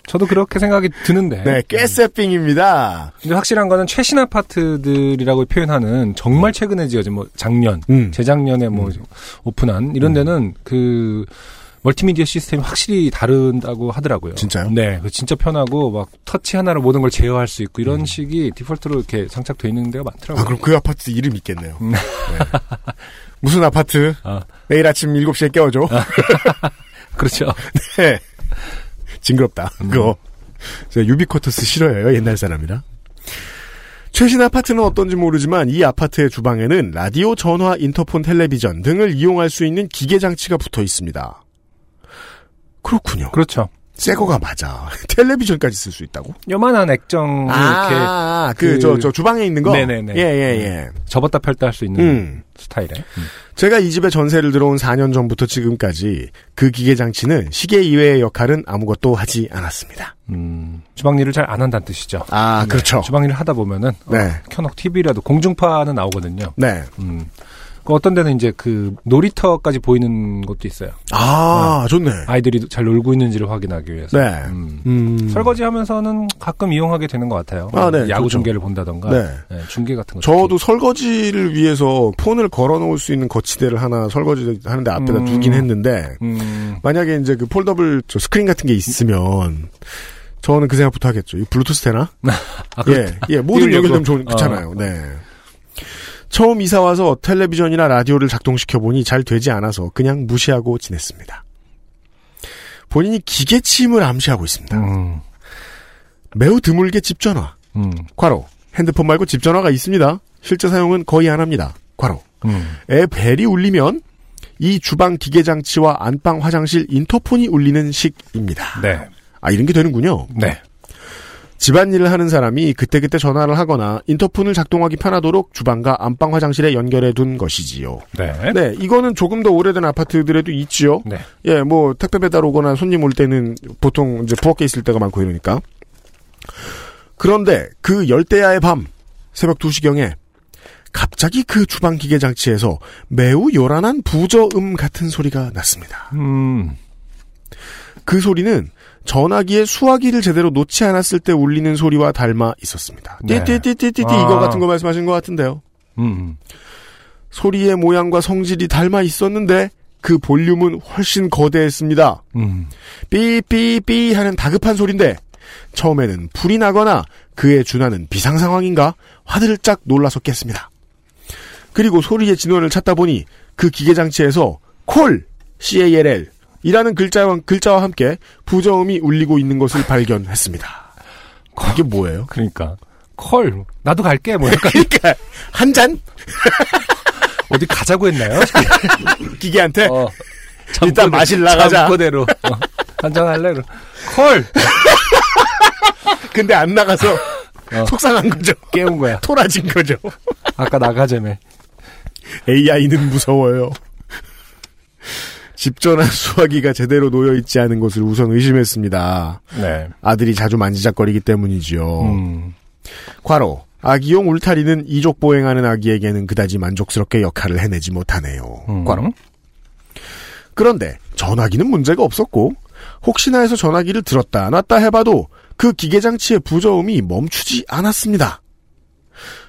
저도 그렇게 생각이 드는데. 네, 꽤 새삥입니다. 근데 확실한 거는 최신 아파트들이라고 표현하는 정말 최근에 지어진 뭐 작년, 음. 재작년에 뭐 오픈한 이런 데는 그 멀티미디어 시스템이 확실히 다른다고 하더라고요. 진짜요? 네, 그 진짜 편하고 막 터치 하나로 모든 걸 제어할 수 있고 이런 식이 디폴트로 이렇게 장착돼 있는 데가 많더라고요. 아 그럼 그 아파트 이름 있겠네요. 음. 네. 무슨 아파트? 아. 내일 아침 7시에 깨워줘. [LAUGHS] 그렇죠. 네. 징그럽다. 음. 그거. 제가 유비쿼터스 싫어해요. 옛날 사람이라. 최신 아파트는 어떤지 모르지만 이 아파트의 주방에는 라디오, 전화, 인터폰, 텔레비전 등을 이용할 수 있는 기계 장치가 붙어 있습니다. 그렇군요. 그렇죠. 새 거가 맞아. [LAUGHS] 텔레비전까지 쓸 수 있다고? 요만한 액정 이렇게 아, 그, 저, 저 주방에 있는 거? 네네네. 예, 예, 예. 접었다 펼다 할 수 있는 음. 스타일의. 제가 이 집에 전세를 들어온 4년 전부터 지금까지 그 기계 장치는 시계 이외의 역할은 아무것도 하지 않았습니다. 음, 주방 일을 잘 안 한다는 뜻이죠. 아, 네, 그렇죠. 주방 일을 하다 보면은 어, 네. 켜놓고 TV라도 공중파는 나오거든요. 네. 음. 그 어떤 데는 이제 그 놀이터까지 보이는 것도 있어요. 아, 좋네. 아이들이 잘 놀고 있는지를 확인하기 위해서. 네. 음. 음. 설거지 하면서는 가끔 이용하게 되는 것 같아요. 아, 네, 야구 그렇죠. 중계를 본다던가. 네. 네, 중계 같은 거. 저도 설거지를 위해서 폰을 걸어 놓을 수 있는 거치대를 하나 설거지 하는데 앞에다 음. 두긴 했는데, 음, 만약에 이제 그 foldable 저 스크린 같은 게 있으면, 저는 그 생각부터 하겠죠. 이 블루투스 되나? [LAUGHS] 아, 예, 예, 모든? 연결되면 좋, 좋잖아요. 네. 처음 이사 와서 텔레비전이나 라디오를 작동시켜 보니 잘 되지 않아서 그냥 무시하고 지냈습니다. 본인이 기계치임을 암시하고 있습니다. 음, 매우 드물게 집 전화. 음, 과로. 핸드폰 말고 집 전화가 있습니다. 실제 사용은 거의 안 합니다. 과로. 음. 애 벨이 울리면 이 주방 기계 장치와 안방 화장실 인터폰이 울리는 식입니다. 네. 아 이런 게 되는군요. 네. 집안일을 하는 사람이 그때그때 전화를 하거나 인터폰을 작동하기 편하도록 주방과 안방 화장실에 연결해 둔 것이지요. 네. 네, 이거는 조금 더 오래된 아파트들에도 있지요. 네. 예, 뭐 택배 배달 오거나 손님 올 때는 보통 이제 부엌에 있을 때가 많고 이러니까. 그런데 그 열대야의 밤 새벽 2시경에 갑자기 그 주방 기계 장치에서 매우 요란한 부저음 같은 소리가 났습니다. 음, 그 소리는 전화기에 수화기를 제대로 놓지 않았을 때 울리는 소리와 닮아 있었습니다. 네. 띠띠띠띠띠 아. 이거 같은 거 말씀하신 것 같은데요. 음, 소리의 모양과 성질이 닮아 있었는데 그 볼륨은 훨씬 거대했습니다. 음. 삐삐삐 하는 다급한 소린데 처음에는 불이 나거나 그에 준하는 비상 상황인가 화들짝 놀라서 깼습니다. 그리고 소리의 진원을 찾다 보니 그 기계 장치에서 콜 CALL 이라는 글자와, 글자와 함께 부저음이 울리고 있는 것을 발견했습니다. 이게 뭐예요? 그러니까. 콜. 나도 갈게. 뭐 약간 [LAUGHS] 그러니까 한 잔 [LAUGHS] 어디 가자고 했나요? [LAUGHS] 기계한테 어. 일단 마실 나가자. 잠꼬대로. 어. 한잔 할래? 콜! 근데 안 나가서 어. 속상한 거죠. 깨운 거야. 토라진 거죠. 아까 나가자며. AI는 무서워요. 집전화 [LAUGHS] 수화기가 제대로 놓여 있지 않은 것을 우선 의심했습니다. 네. 아들이 자주 만지작거리기 때문이지요. 음. 과로 아기용 울타리는 이족 보행하는 아기에게는 그다지 만족스럽게 역할을 해내지 못하네요. 음. 과로. 그런데 전화기는 문제가 없었고 혹시나 해서 전화기를 들었다 놨다 해봐도 그 기계 장치의 부저음이 멈추지 않았습니다.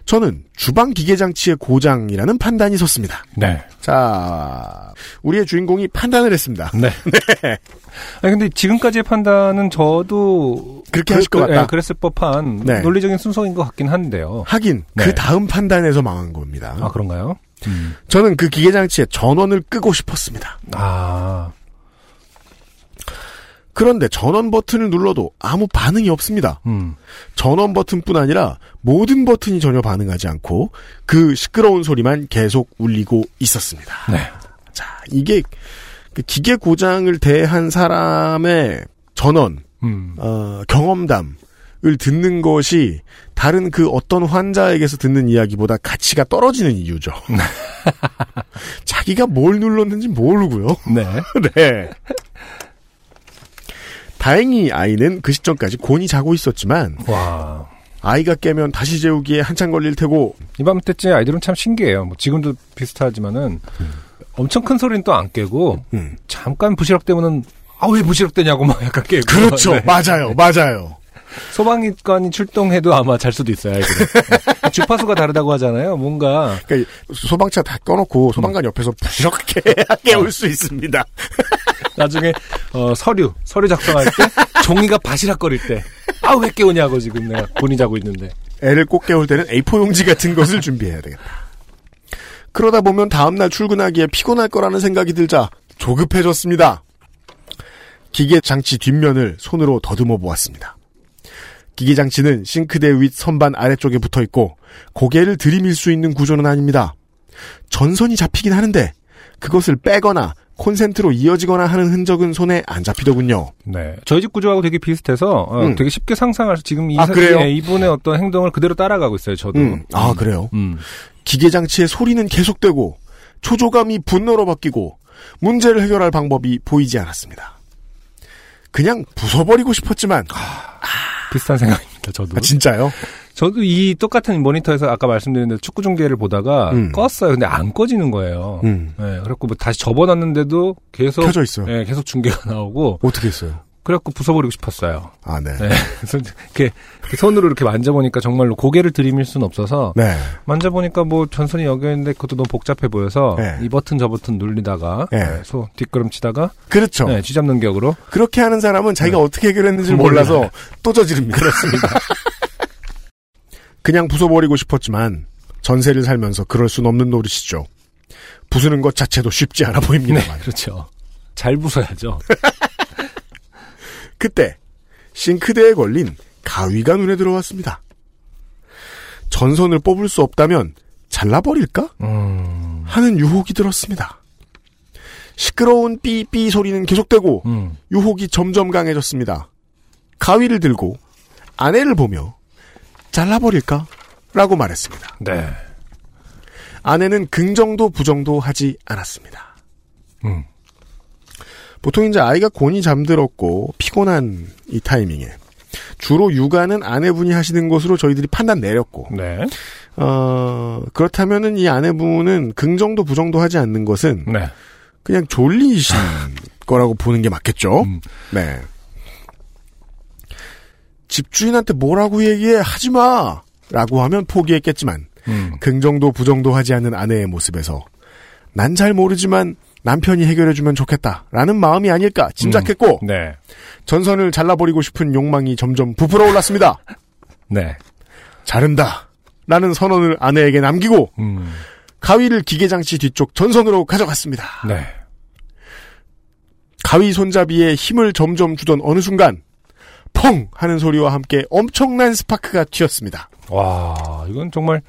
저는 주방 기계 장치의 고장이라는 판단이 섰습니다. 네. 자, 우리의 주인공이 판단을 했습니다. 네. [LAUGHS] 아니, 근데 지금까지의 판단은 저도. 그렇게 하실 것 같다. 예, 그랬을 법한 네. 논리적인 순서인 것 같긴 한데요. 하긴 네. 그 다음 판단에서 망한 겁니다. 아, 그런가요? 음. 저는 그 기계 장치의 전원을 끄고 싶었습니다. 아, 그런데 전원 버튼을 눌러도 아무 반응이 없습니다. 음. 전원 버튼뿐 아니라 모든 버튼이 전혀 반응하지 않고 그 시끄러운 소리만 계속 울리고 있었습니다. 네. 자, 이게 그 기계 고장을 대한 사람의 전원, 음. 어, 경험담 을 듣는 것이 다른 그 어떤 환자에게서 듣는 이야기보다 가치가 떨어지는 이유죠. [LAUGHS] 자기가 뭘 눌렀는지 모르고요. 네. [LAUGHS] 네. 다행히 아이는 그 시점까지 곤히 자고 있었지만 와. 아이가 깨면 다시 재우기에 한참 걸릴 테고 이밤 때쯤 아이들은 참 신기해요. 뭐 지금도 비슷하지만은 엄청 큰 소리는 또 안 깨고 음. 잠깐 부시럭 때문은 아 왜 부시럭대냐고 막 약간 깨고 그렇죠. [LAUGHS] 네. 맞아요. 맞아요. 소방관이 출동해도 아마 잘 수도 있어요. 아이들은. 네. 주파수가 다르다고 하잖아요. 뭔가 그러니까 소방차 다 꺼놓고 소방관 옆에서 부시럭게 깨울 [LAUGHS] 수 있습니다. [LAUGHS] 나중에 어, 서류 서류 작성할 때 종이가 바시락거릴 때 아 왜 깨우냐고 지금 내가 본인 자고 있는데 애를 꼭 깨울 때는 A4 용지 같은 것을 준비해야 되겠다. 그러다 보면 다음날 출근하기에 피곤할 거라는 생각이 들자 조급해졌습니다. 기계 장치 뒷면을 손으로 더듬어 보았습니다. 기계장치는 싱크대 윗 선반 아래쪽에 붙어 있고 고개를 들이밀 수 있는 구조는 아닙니다. 전선이 잡히긴 하는데 그것을 빼거나 콘센트로 이어지거나 하는 흔적은 손에 안 잡히더군요. 네. 저희 집 구조하고 되게 비슷해서 어, 음. 되게 쉽게 상상할 수 지금 이 아, 사- 그래요? 예, 이분의 어떤 행동을 그대로 따라가고 있어요. 저도. 음, 아 그래요. 음. 기계장치의 소리는 계속되고 초조감이 분노로 바뀌고 문제를 해결할 방법이 보이지 않았습니다. 그냥 부숴버리고 싶었지만 비슷한 생각입니다. 저도. 아, 진짜요? 저도 이 똑같은 모니터에서 아까 말씀드린 대로 축구 중계를 보다가 음. 껐어요. 근데 안 꺼지는 거예요. 음. 예, 그래갖고 뭐 다시 접어놨는데도 계속 켜져 있어요. 예, 계속 중계가 나오고 어떻게 했어요? 그래갖고 부숴버리고 싶었어요. 아 네. 네. [LAUGHS] 이렇게 손으로 이렇게 만져보니까 정말로 고개를 들이밀 수는 없어서 네. 만져보니까 뭐 전선이 여기 있는데 그것도 너무 복잡해 보여서 네. 이 버튼 저 버튼 눌리다가 네. 네, 소 뒷걸음치다가 그렇죠. 네, 쥐잡는 격으로 그렇게 하는 사람은 자기가 어떻게 해결했는지. 몰라서 또 저지릅니다. 그렇습니다. [LAUGHS] 그냥 부숴버리고 싶었지만 전세를 살면서 그럴 순 없는 노릇이죠. 부수는 것 자체도 쉽지 않아 네, 보입니다만. 그렇죠. 잘 부숴야죠. [LAUGHS] 그때 싱크대에 걸린 가위가 눈에 들어왔습니다. 전선을 뽑을 수 없다면 잘라버릴까? 음, 하는 유혹이 들었습니다. 시끄러운 삐삐 소리는 계속되고 음. 유혹이 점점 강해졌습니다. 가위를 들고 아내를 보며 잘라버릴까? 라고 말했습니다. 네. 아내는 긍정도 부정도 하지 않았습니다. 음. 보통 이제 아이가 곤히 잠들었고 피곤한 이 타이밍에 주로 육아는 아내분이 하시는 것으로 저희들이 판단 내렸고 네. 어, 그렇다면은 이 아내분은 긍정도 부정도 하지 않는 것은 네. 그냥 졸리신 [LAUGHS] 거라고 보는 게 맞겠죠. 음. 네. 집주인한테 뭐라고 얘기해 하지 마. 라고 하면 포기했겠지만 음. 긍정도 부정도 하지 않는 아내의 모습에서 난 잘 모르지만 남편이 해결해주면 좋겠다라는 마음이 아닐까 짐작했고 네. 전선을 잘라버리고 싶은 욕망이 점점 부풀어 올랐습니다. [LAUGHS] 네. 자른다. 라는 선언을 아내에게 남기고 음. 가위를 기계장치 뒤쪽 전선으로 가져갔습니다. 네. 가위 손잡이에 힘을 점점 주던 어느 순간 펑 하는 소리와 함께 엄청난 스파크가 튀었습니다. 와, 이건 정말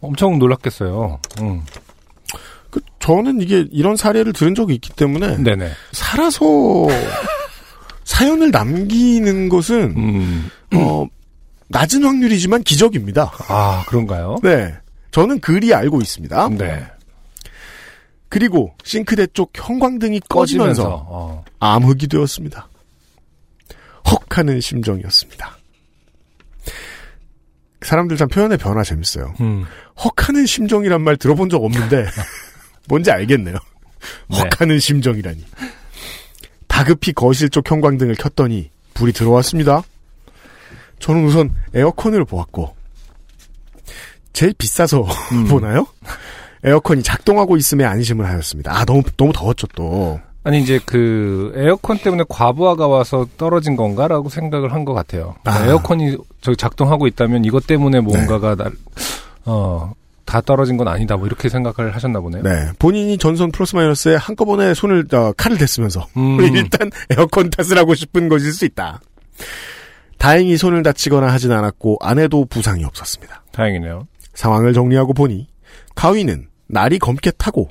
엄청 놀랐겠어요. 음. 그 저는 이게 이런 사례를 들은 적이 있기 때문에 네네. 살아서 [LAUGHS] 사연을 남기는 것은 음. 어, 낮은 확률이지만 기적입니다. 아, 그런가요? 네. 저는 그리 알고 있습니다. 네. 그리고 싱크대 쪽 형광등이 꺼지면서, 꺼지면서, 어. 암흑이 되었습니다. 헉 하는 심정이었습니다. 사람들 참 표현의 변화 재밌어요. 음. 헉 하는 심정이란 말 들어본 적 없는데 [LAUGHS] 뭔지 알겠네요. [LAUGHS] 네. 헉 하는 심정이라니. 다급히 거실 쪽 형광등을 켰더니 불이 들어왔습니다. 저는 우선 에어컨을 보았고 제일 비싸서 [LAUGHS] 음. 보나요? 에어컨이 작동하고 있음에 안심을 하였습니다. 아 너무 너무 더웠죠 또. 아니 이제 그 에어컨 때문에 과부하가 와서 떨어진 건가라고 생각을 한 것 같아요. 아. 에어컨이 저 작동하고 있다면 이것 때문에 뭔가가 날, 어, 다 떨어진 건 아니다. 뭐 이렇게 생각을 하셨나 보네요. 네 본인이 전선 플러스 마이너스에 한꺼번에 손을 어, 칼을 댔으면서 음. [LAUGHS] 일단 에어컨 탓을 하고 싶은 것일 수 있다. 다행히 손을 다치거나 하진 않았고 아내도 부상이 없었습니다. 다행이네요. 상황을 정리하고 보니 가위는 날이 검게 타고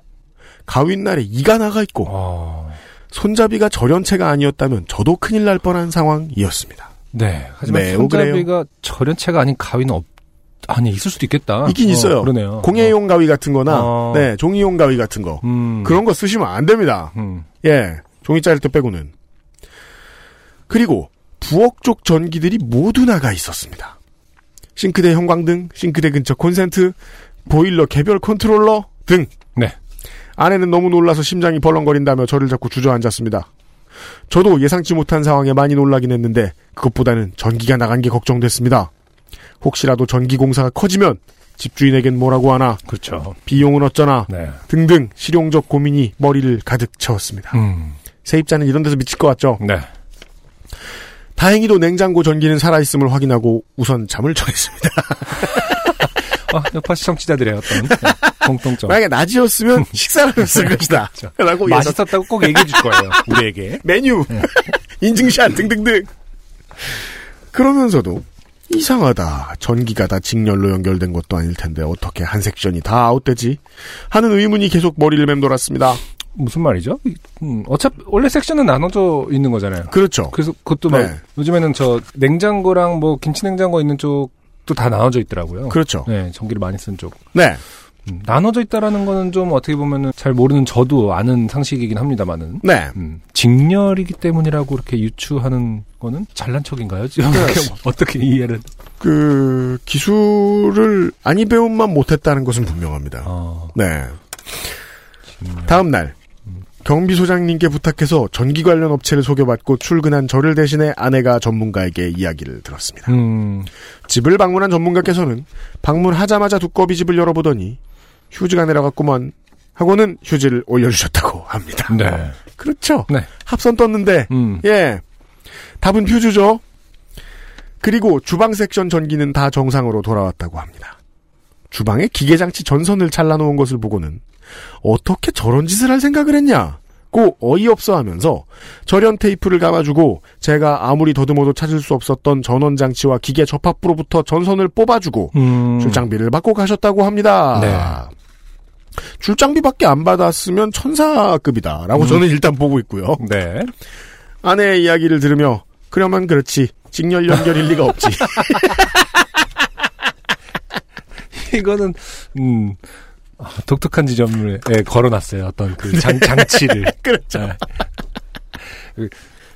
가위날에 이가 나가 있고 어, 손잡이가 절연체가 아니었다면 저도 큰일 날 뻔한 상황이었습니다. 네. 하지만 매우 손잡이가 절연체가 아닌 가위는 없, 아니 있을 수도 있겠다. 있긴 어, 있어요. 그러네요. 공예용 가위 같은 거나 어. 네, 종이용 가위 같은 거 음. 그런 거 쓰시면 안 됩니다. 음. 예, 종이 자를 때 빼고는. 그리고 부엌 쪽 전기들이 모두 나가 있었습니다. 싱크대 형광등, 싱크대 근처 콘센트, 보일러 개별 컨트롤러 등. 네. 아내는 너무 놀라서 심장이 벌렁거린다며 저를 자꾸 주저앉혔습니다. 저도 예상치 못한 상황에 많이 놀라긴 했는데 그것보다는 전기가 나간 게 걱정됐습니다. 혹시라도 전기 공사가 커지면 집주인에겐 뭐라고 하나, 그렇죠. 비용은 어쩌나 네. 등등 실용적 고민이 머리를 가득 채웠습니다. 음. 세입자는 이런 데서 미칠 것 같죠? 네. 다행히도 냉장고 전기는 살아있음을 확인하고 우선 잠을 청했습니다. [LAUGHS] 아, 여파 시청자들의 어떤 네, 공통점. 만약에 낮이었으면 [LAUGHS] 식사를 했을 것이다. 라고 예상, 맛있었다고 꼭 얘기해 줄 거예요. 우리에게. 메뉴, 인증샷 등등등. 그러면서도 이상하다. 전기가 다 직렬로 연결된 것도 아닐 텐데 어떻게 한 섹션이 다 아웃되지? 하는 의문이 계속 머리를 맴돌았습니다. 무슨 말이죠? 음, 어차피 원래 섹션은 나눠져 있는 거잖아요. 그렇죠. 그래서 그것도 막 네. 요즘에는 저 냉장고랑 뭐 김치 냉장고 있는 쪽도 다 나눠져 있더라고요. 그렇죠. 네, 전기를 많이 쓴 쪽. 네. 음, 나눠져 있다라는 거는 좀 어떻게 보면은 잘 모르는 저도 아는 상식이긴 합니다만은. 네. 음, 직렬이기 때문이라고 이렇게 유추하는 거는 잘난 척인가요? 지금 [LAUGHS] 어떻게 이해를? 그 기술을 아니 배움만 못했다는 것은 분명합니다. 어, 네. 다음 날 경비 소장님께 부탁해서 전기 관련 업체를 소개받고 출근한 저를 대신해 아내가 전문가에게 이야기를 들었습니다. 음, 집을 방문한 전문가께서는 방문하자마자 두꺼비 집을 열어보더니 휴지가 내려갔구먼 하고는 휴지를 올려주셨다고 합니다. 네. 그렇죠. 네. 합선 떴는데 음, 예. 답은 퓨즈죠. 그리고 주방 섹션 전기는 다 정상으로 돌아왔다고 합니다. 주방에 기계장치 전선을 잘라놓은 것을 보고는 어떻게 저런 짓을 할 생각을 했냐? 고 어이없어 하면서 절연 테이프를 감아주고 제가 아무리 더듬어도 찾을 수 없었던 전원장치와 기계 접합부로부터 전선을 뽑아주고 음, 출장비를 받고 가셨다고 합니다. 네. 출장비밖에 안 받았으면 천사급이다라고 음. 저는 일단 보고 있고요. 네. 아내의 이야기를 들으며 그러면 그렇지 직렬 연결일 리가 없지. [LAUGHS] 이거는 음 아, 독특한 지점에 걸어놨어요. 어떤 그 장, 장치를. [LAUGHS] 그렇죠. 네. 그,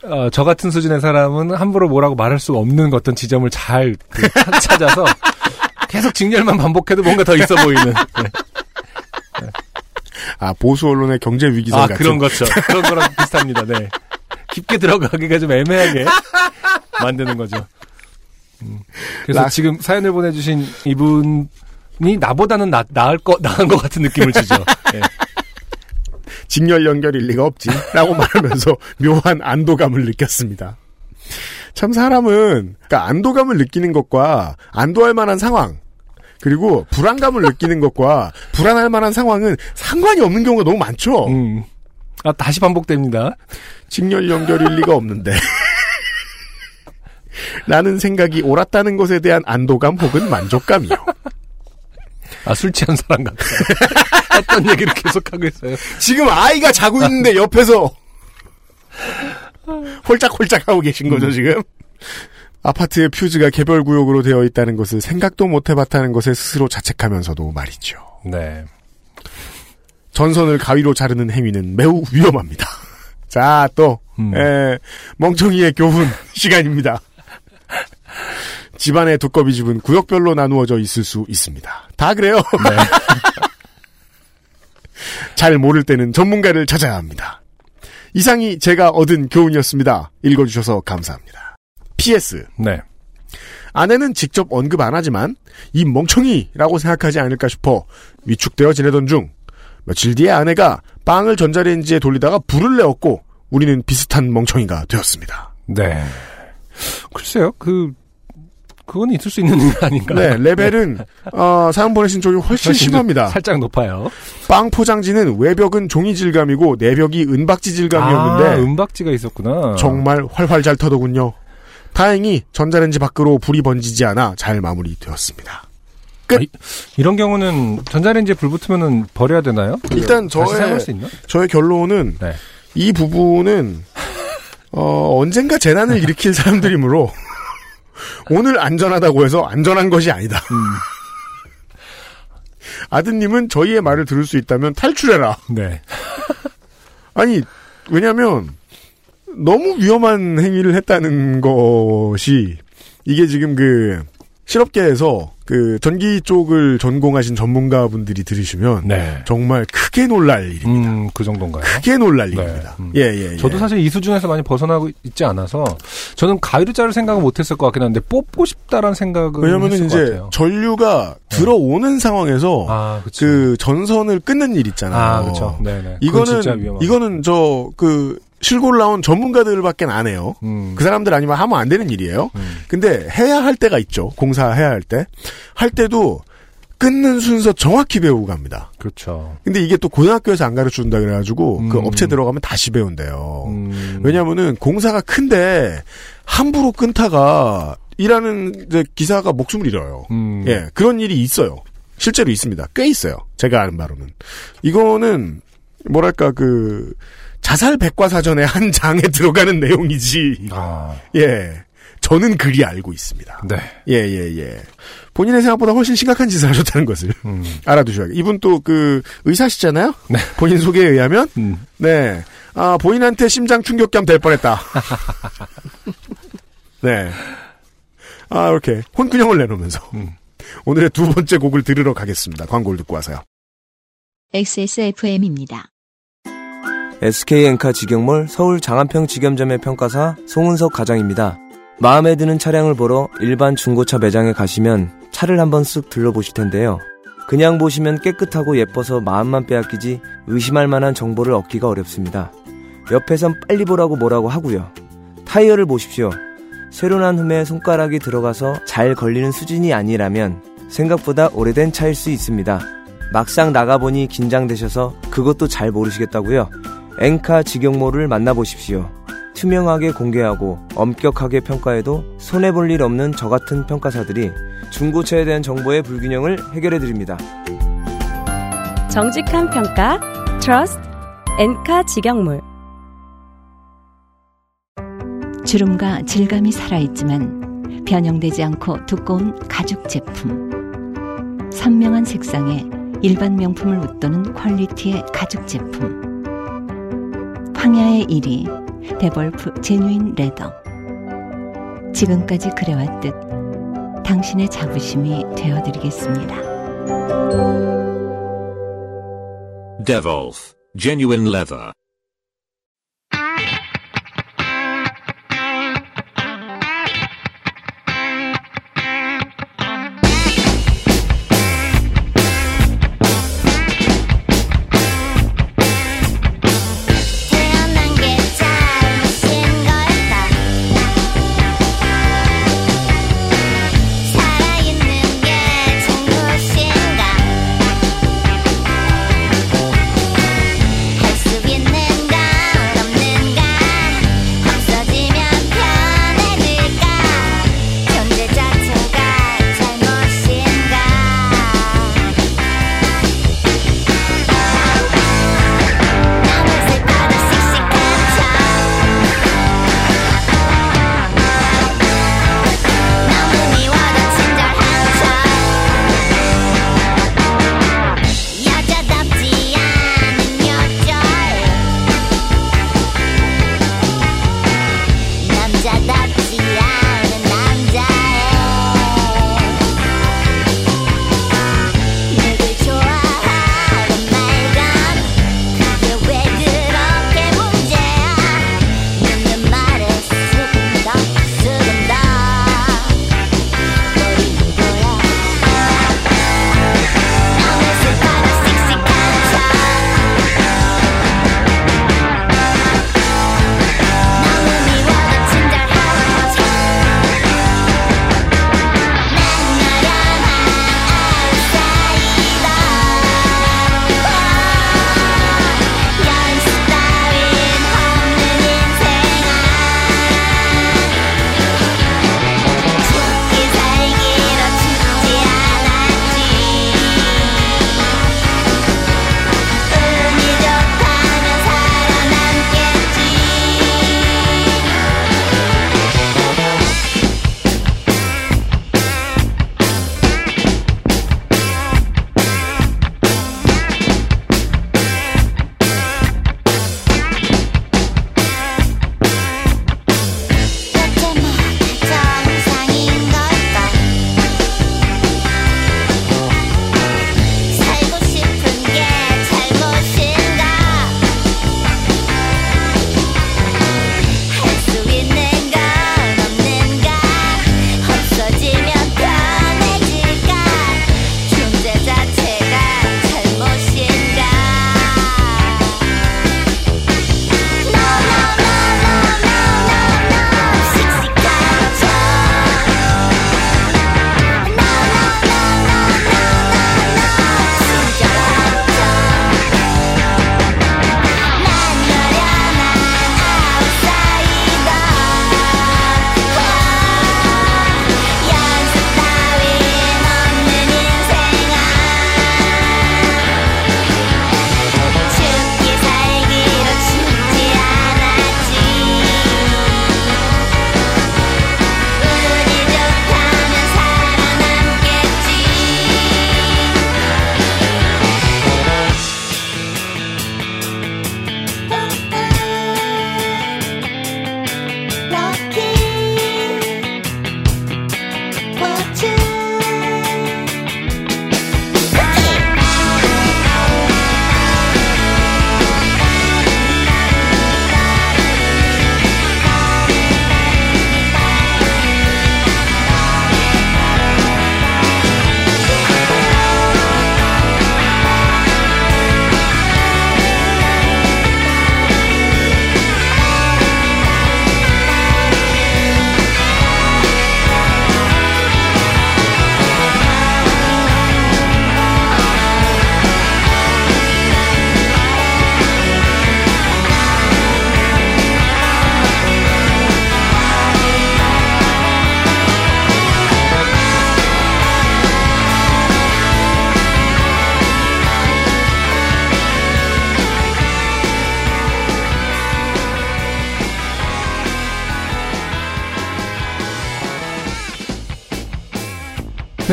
어, 저 같은 수준의 사람은 함부로 뭐라고 말할 수 없는 어떤 지점을 잘 그, 차- 찾아서 [LAUGHS] 계속 직렬만 반복해도 뭔가 더 있어 보이는. 네. 아 보수 언론의 경제 위기설 아 같은. 그런 거죠. [LAUGHS] 그런 거랑 비슷합니다. 네. 깊게 들어가기가 좀 애매하게 만드는 거죠. 음, 그래서 라- 지금 사연을 보내주신 이분이 나보다는 나, 나을 거 나은 것 같은 느낌을 주죠. 네. 직렬 연결일 리가 없지라고 말하면서 묘한 안도감을 느꼈습니다. 참 사람은 그러니까 안도감을 느끼는 것과 안도할 만한 상황 그리고 불안감을 느끼는 것과 [LAUGHS] 불안할 만한 상황은 상관이 없는 경우가 너무 많죠. 음. 아, 다시 반복됩니다. 직렬 연결일 리가 없는데. [LAUGHS] 라는 생각이 옳았다는 것에 대한 안도감 혹은 만족감이요. 아, 술 취한 사람 같아요. 했던 [LAUGHS] 얘기를 계속하고 있어요. 지금 아이가 자고 있는데 옆에서 홀짝홀짝 하고 계신 거죠, 지금? 아파트의 퓨즈가 개별 구역으로 되어 있다는 것을 생각도 못 해봤다는 것에 스스로 자책하면서도 말이죠. 네. 전선을 가위로 자르는 행위는 매우 위험합니다. [LAUGHS] 자, 또, 음. 에, 멍청이의 교훈 [LAUGHS] 시간입니다. 집안의 두꺼비 집은 구역별로 나누어져 있을 수 있습니다. 다 그래요. 네. [LAUGHS] 잘 모를 때는 전문가를 찾아야 합니다. 이상이 제가 얻은 교훈이었습니다. 읽어주셔서 감사합니다. PS. 네. 아내는 직접 언급 안 하지만 이 멍청이라고 생각하지 않을까 싶어 위축되어 지내던 중 며칠 뒤에 아내가 빵을 전자레인지에 돌리다가 불을 내었고 우리는 비슷한 멍청이가 되었습니다. 네. 글쎄요, 그, 그건 있을 수 있는 [LAUGHS] 일 아닌가. 네, 레벨은 어, 사연 보내신 쪽이 훨씬 훨씬 심합니다. 살짝 높아요. 빵 포장지는 외벽은 종이 질감이고 내벽이 은박지 아, 질감이었는데 은박지가 있었구나. 정말 활활 잘 터더군요. 다행히 전자레인지 밖으로 불이 번지지 않아 잘 마무리되었습니다. 끝. 아, 이- 이런 경우는 전자레인지에 불 붙으면은 버려야 되나요? 일단 저의? 저의 결론은 네. 이 부분은 [LAUGHS] 어, 언젠가 재난을 일으킬 사람들이므로 [LAUGHS] 오늘 안전하다고 해서 안전한 것이 아니다. 음. [LAUGHS] 아드님은 저희의 말을 들을 수 있다면 탈출해라. 네. 아니 왜냐하면 너무 위험한 행위를 했다는 것이 이게 지금 그 실업계에서 그 전기 쪽을 전공하신 전문가분들이 들으시면 네. 정말 크게 놀랄 일입니다. 음, 그 정도인가요? 크게 놀랄 네. 일입니다. 음. 예, 예, 예. 저도 사실 이 수준에서 많이 벗어나고 있지 않아서 저는 가위로 자를 생각은 못했을 것 같긴 한데 뽑고 싶다라는 했을 것 이제. 전류가 들어오는 상황에서 아. 그 전선을 끊는 일 있잖아요. 아, 그렇죠. 이거는. 이거는 저 그 실고를 나온 전문가들밖에 안 해요. 음. 그 사람들 아니면 하면 안 되는 일이에요. 음. 근데 해야 할 때가 있죠. 공사해야 할 때. 할 때도 끊는 순서 정확히 배우고 갑니다. 그렇죠. 근데 이게 또 고등학교에서 안 가르쳐 준다 그래가지고 그 음. 업체 들어가면 다시 배운대요. 음. 왜냐면은 공사가 큰데 함부로 끊다가 일하는 기사가 목숨을 잃어요. 음. 예, 그런 일이 있어요. 실제로 있습니다. 꽤 있어요. 제가 아는 바로는. 이거는 뭐랄까 그 자살 백과사전의 한 장에 [LAUGHS] 들어가는 내용이지. 아, 예. 저는 그리 알고 있습니다. 네. 예, 예, 예. 본인의 생각보다 훨씬 심각한 짓을 하셨다는 것을 음. [LAUGHS] 알아두셔야겠 이분 또 그 의사시잖아요? 네. 본인 소개에 의하면? 음. 네. 아, 본인한테 심장 충격감 될 뻔했다. [LAUGHS] 네. 아, 이렇게 혼균형을 내놓으면서 음. 오늘의 두 번째 곡을 들으러 가겠습니다. 광고를 듣고 와서요. XSFM입니다. SK엔카 직영몰 서울 장안평 직영점의 평가사 송은석 과장입니다. 마음에 드는 차량을 보러 일반 중고차 매장에 가시면 차를 한번 쓱 둘러보실 텐데요. 그냥 보시면 깨끗하고 예뻐서 마음만 빼앗기지 의심할 만한 정보를 얻기가 어렵습니다. 옆에선 빨리 보라고 뭐라고 하고요. 타이어를 보십시오. 새로 난 흠에 손가락이 들어가서 잘 걸리는 수준이 아니라면 생각보다 오래된 차일 수 있습니다. 막상 나가보니 긴장되셔서 그것도 잘 모르시겠다고요? 엔카 직영모를 만나보십시오. 투명하게 공개하고 엄격하게 평가해도 손해볼 일 없는 저 같은 평가사들이 중고차에 대한 정보의 불균형을 해결해드립니다. 정직한 평가 Trust 엔카 직영몰 주름과 질감이 살아있지만 변형되지 않고 두꺼운 가죽 제품. 선명한 색상에 일반 명품을 웃도는 퀄리티의 가죽 제품. 황야의 이리 데볼프 genuine leather. 지금까지 그래왔듯 당신의 자부심이 되어드리겠습니다. Devolf, genuine leather.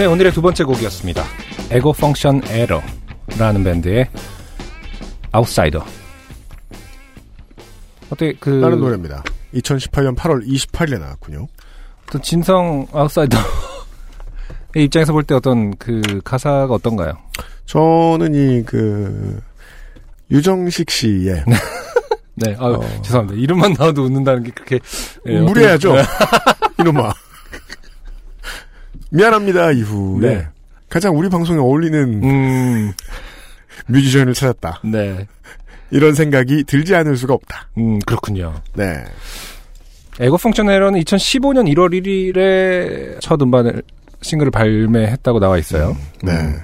네, 오늘의 두 번째 곡이었습니다. 에고 펑션 에러라는 밴드의 아웃사이더. 어떻게 그 라는 노래입니다. 2018년 8월 28일에 나왔군요. 어떤 진성 아웃사이더 의 [LAUGHS] 입장에서 볼 때 어떤 그 가사가 어떤가요? 저는 이 그 유정식 씨의 [LAUGHS] 네, 아 죄송합니다. 이름만 나와도 웃는다는 게 그렇게 예, 무례하죠. [LAUGHS] 이놈아. 미안합니다 이후에 네. 가장 우리 방송에 어울리는 음, [LAUGHS] 뮤지션을 찾았다. 네, 이런 생각이 들지 않을 수가 없다. 음 그렇군요. 네. 에고 펑션 에러는 2015년 1월 1일에 첫 음반을 싱글을 발매했다고 나와 있어요. 네. 음.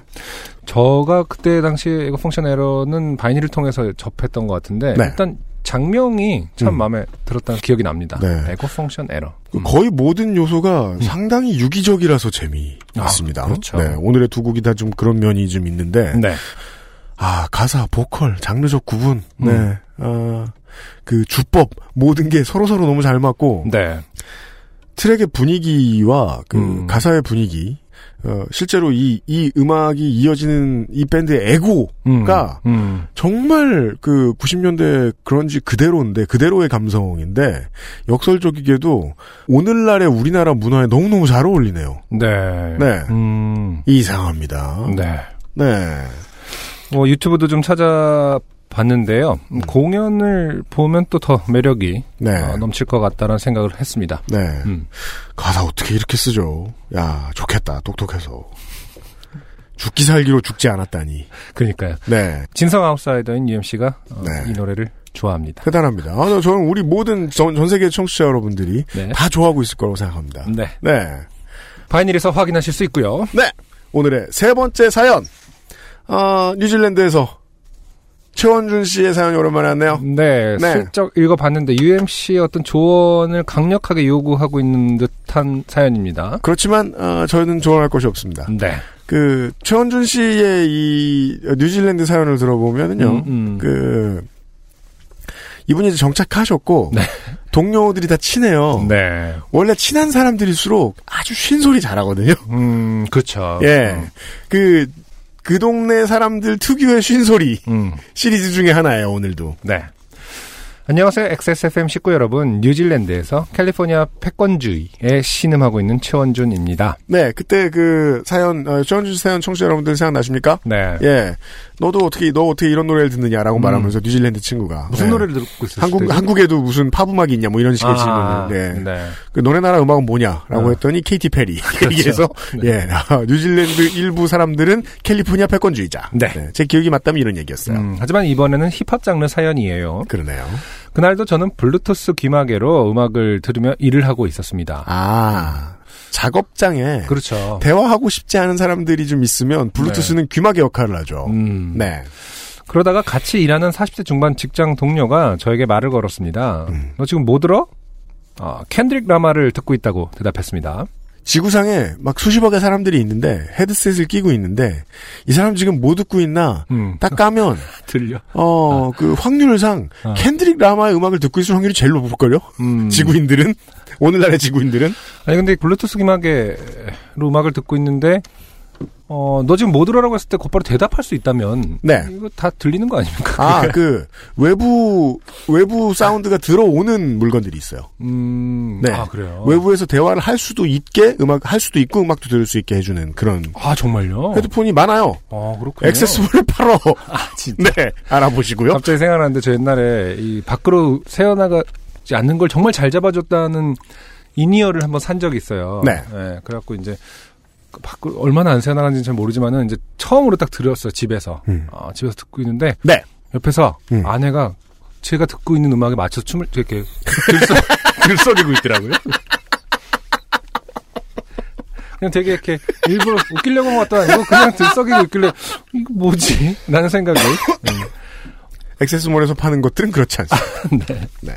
저가 그때 당시에 에고 펑션 에러는 바이닐을 통해서 접했던 것 같은데 네. 일단 장명이 참 음. 마음에 들었다는 기억이 납니다. 네. 에고 펑션 에러. 음. 거의 모든 요소가 상당히 유기적이라서 재미있습니다. 아, 그렇죠. 네, 오늘의 두 곡이 다 좀 그런 면이 좀 있는데, 네. 아 가사, 보컬, 장르적 구분, 음. 네, 아, 그 주법 모든 게 서로 서로 너무 잘 맞고 네. 트랙의 분위기와 그 음. 가사의 분위기, 어, 실제로 이, 이 음악이 이어지는 이 밴드의 에고가 음. 음. 정말 그 90년대 그런지 그대로인데 그대로의 감성인데 역설적이게도 오늘날의 우리나라 문화에 너무너무 잘 어울리네요. 네. 네. 음. 이상합니다. 네. 네. 뭐 유튜브도 좀 찾아 봤는데요. 음, 공연을 보면 또 더 매력이 네. 어, 넘칠 것 같다는 생각을 했습니다. 네. 음. 가사 어떻게 이렇게 쓰죠? 야, 좋겠다. 똑똑해서. 죽기 살기로 죽지 않았다니. 그러니까요. 네. 진성 아웃사이더인 UMC가 어, 네. 이 노래를 좋아합니다. 대단합니다. 아, 저는 우리 모든 전, 전 세계 청취자 여러분들이 네. 다 좋아하고 있을 거라고 생각합니다. 네. 네. 바이닐에서 확인하실 수 있고요. 네. 오늘의 세 번째 사연. 아, 뉴질랜드에서 최원준 씨의 사연이 오랜만에 왔네요. 네, 네. 슬쩍 읽어봤는데 UMC의 어떤 조언을 강력하게 요구하고 있는 듯한 사연입니다. 그렇지만 어, 저희는 조언할 것이 없습니다. 네. 그 최원준 씨의 이 뉴질랜드 사연을 들어보면은요. 음, 음. 그 이분이 이제 정착하셨고 동료들이 다 친해요. 네. 원래 친한 사람들일수록 아주 쉰 소리 잘하거든요. 음, 그렇죠. 예. 그, 그 동네 사람들 특유의 쉰 소리 음, 시리즈 중에 하나예요, 오늘도. 네. 안녕하세요. XSFM 식구 여러분. 뉴질랜드에서 캘리포니아 패권주의에 신음하고 있는 최원준입니다. 네, 그때 그 사연, 어, 최원준 씨 사연 청취자 여러분들 생각나십니까? 네. 예. 너도 어떻게, 너 어떻게 이런 노래를 듣느냐라고 음. 말하면서 뉴질랜드 친구가. 무슨 네. 노래를 듣고 있었어요? 한국, 한국에도 무슨 팝 음악이 있냐, 뭐 이런 식의 아, 질문을. 네. 네. 그 너네 나라 음악은 뭐냐라고 어. 했더니 케이티 페리. [LAUGHS] 그렇죠. 얘기해서 네. 예 아, 뉴질랜드 일부 사람들은 캘리포니아 패권주의자. 네. 제 기억이 맞다면 이런 얘기였어요. 음, 하지만 이번에는 힙합 장르 사연이에요. 그러네요. 그날도 저는 블루투스 귀마개로 음악을 들으며 일을 하고 있었습니다. 아 작업장에 그렇죠. 대화하고 싶지 않은 사람들이 좀 있으면 블루투스는 귀마개 역할을 하죠. 음. 네. 그러다가 같이 일하는 40대 중반 직장 동료가 저에게 말을 걸었습니다. 음. 너 지금 뭐 들어? 아, 캔드릭 라마를 듣고 있다고 대답했습니다. 지구상에 막 수십억의 사람들이 있는데 헤드셋을 끼고 있는데 이 사람 지금 뭐 듣고 있나 음. 딱 까면 [LAUGHS] 들려. 어그 확률상 어. 캔드릭 라마의 음악을 듣고 있을 확률이 제일 높을걸요. 음. 지구인들은 오늘날의 지구인들은 아니 근데 블루투스 귀마개로 음악을 듣고 있는데 어, 너 지금 뭐 들어라고 했을 때 곧바로 대답할 수 있다면 네. 이거 다 들리는 거 아닙니까? 아? 그, 외부, 외부 사운드가 들어오는 물건들이 있어요. 음, 네. 아 그래요. 외부에서 대화를 할 수도 있게, 음악, 할 수도 있고, 음악도 들을 수 있게 해주는 그런 아 정말요? 헤드폰이 많아요. 아 그렇군요. 액세스몰을 팔어. [LAUGHS] 아 진짜. 네, 알아보시고요. 갑자기 생각나는데 저 옛날에 이 밖으로 새어나가 지 않는 걸 정말 잘 잡아줬다는 이니어를 한번 산 적이 있어요. 네. 그래갖고 이제 그 밖으로 얼마나 안 새어나가는지는 잘 모르지만은 이제 처음으로 딱 들었어요 집에서. 음. 어, 집에서 듣고 있는데 네. 옆에서 음. 아내가 제가 듣고 있는 음악에 맞춰 서 춤을 이렇게 들썩, [LAUGHS] 들썩이고 있더라고요. 그냥 되게 이렇게 일부러 웃기려고 한 것도 아니고 그냥 들썩이고 있길래 이거 뭐지? 라는 생각을 음. 액세스몰에서 파는 것들은 그렇지 않습니다. 네. [LAUGHS] 네.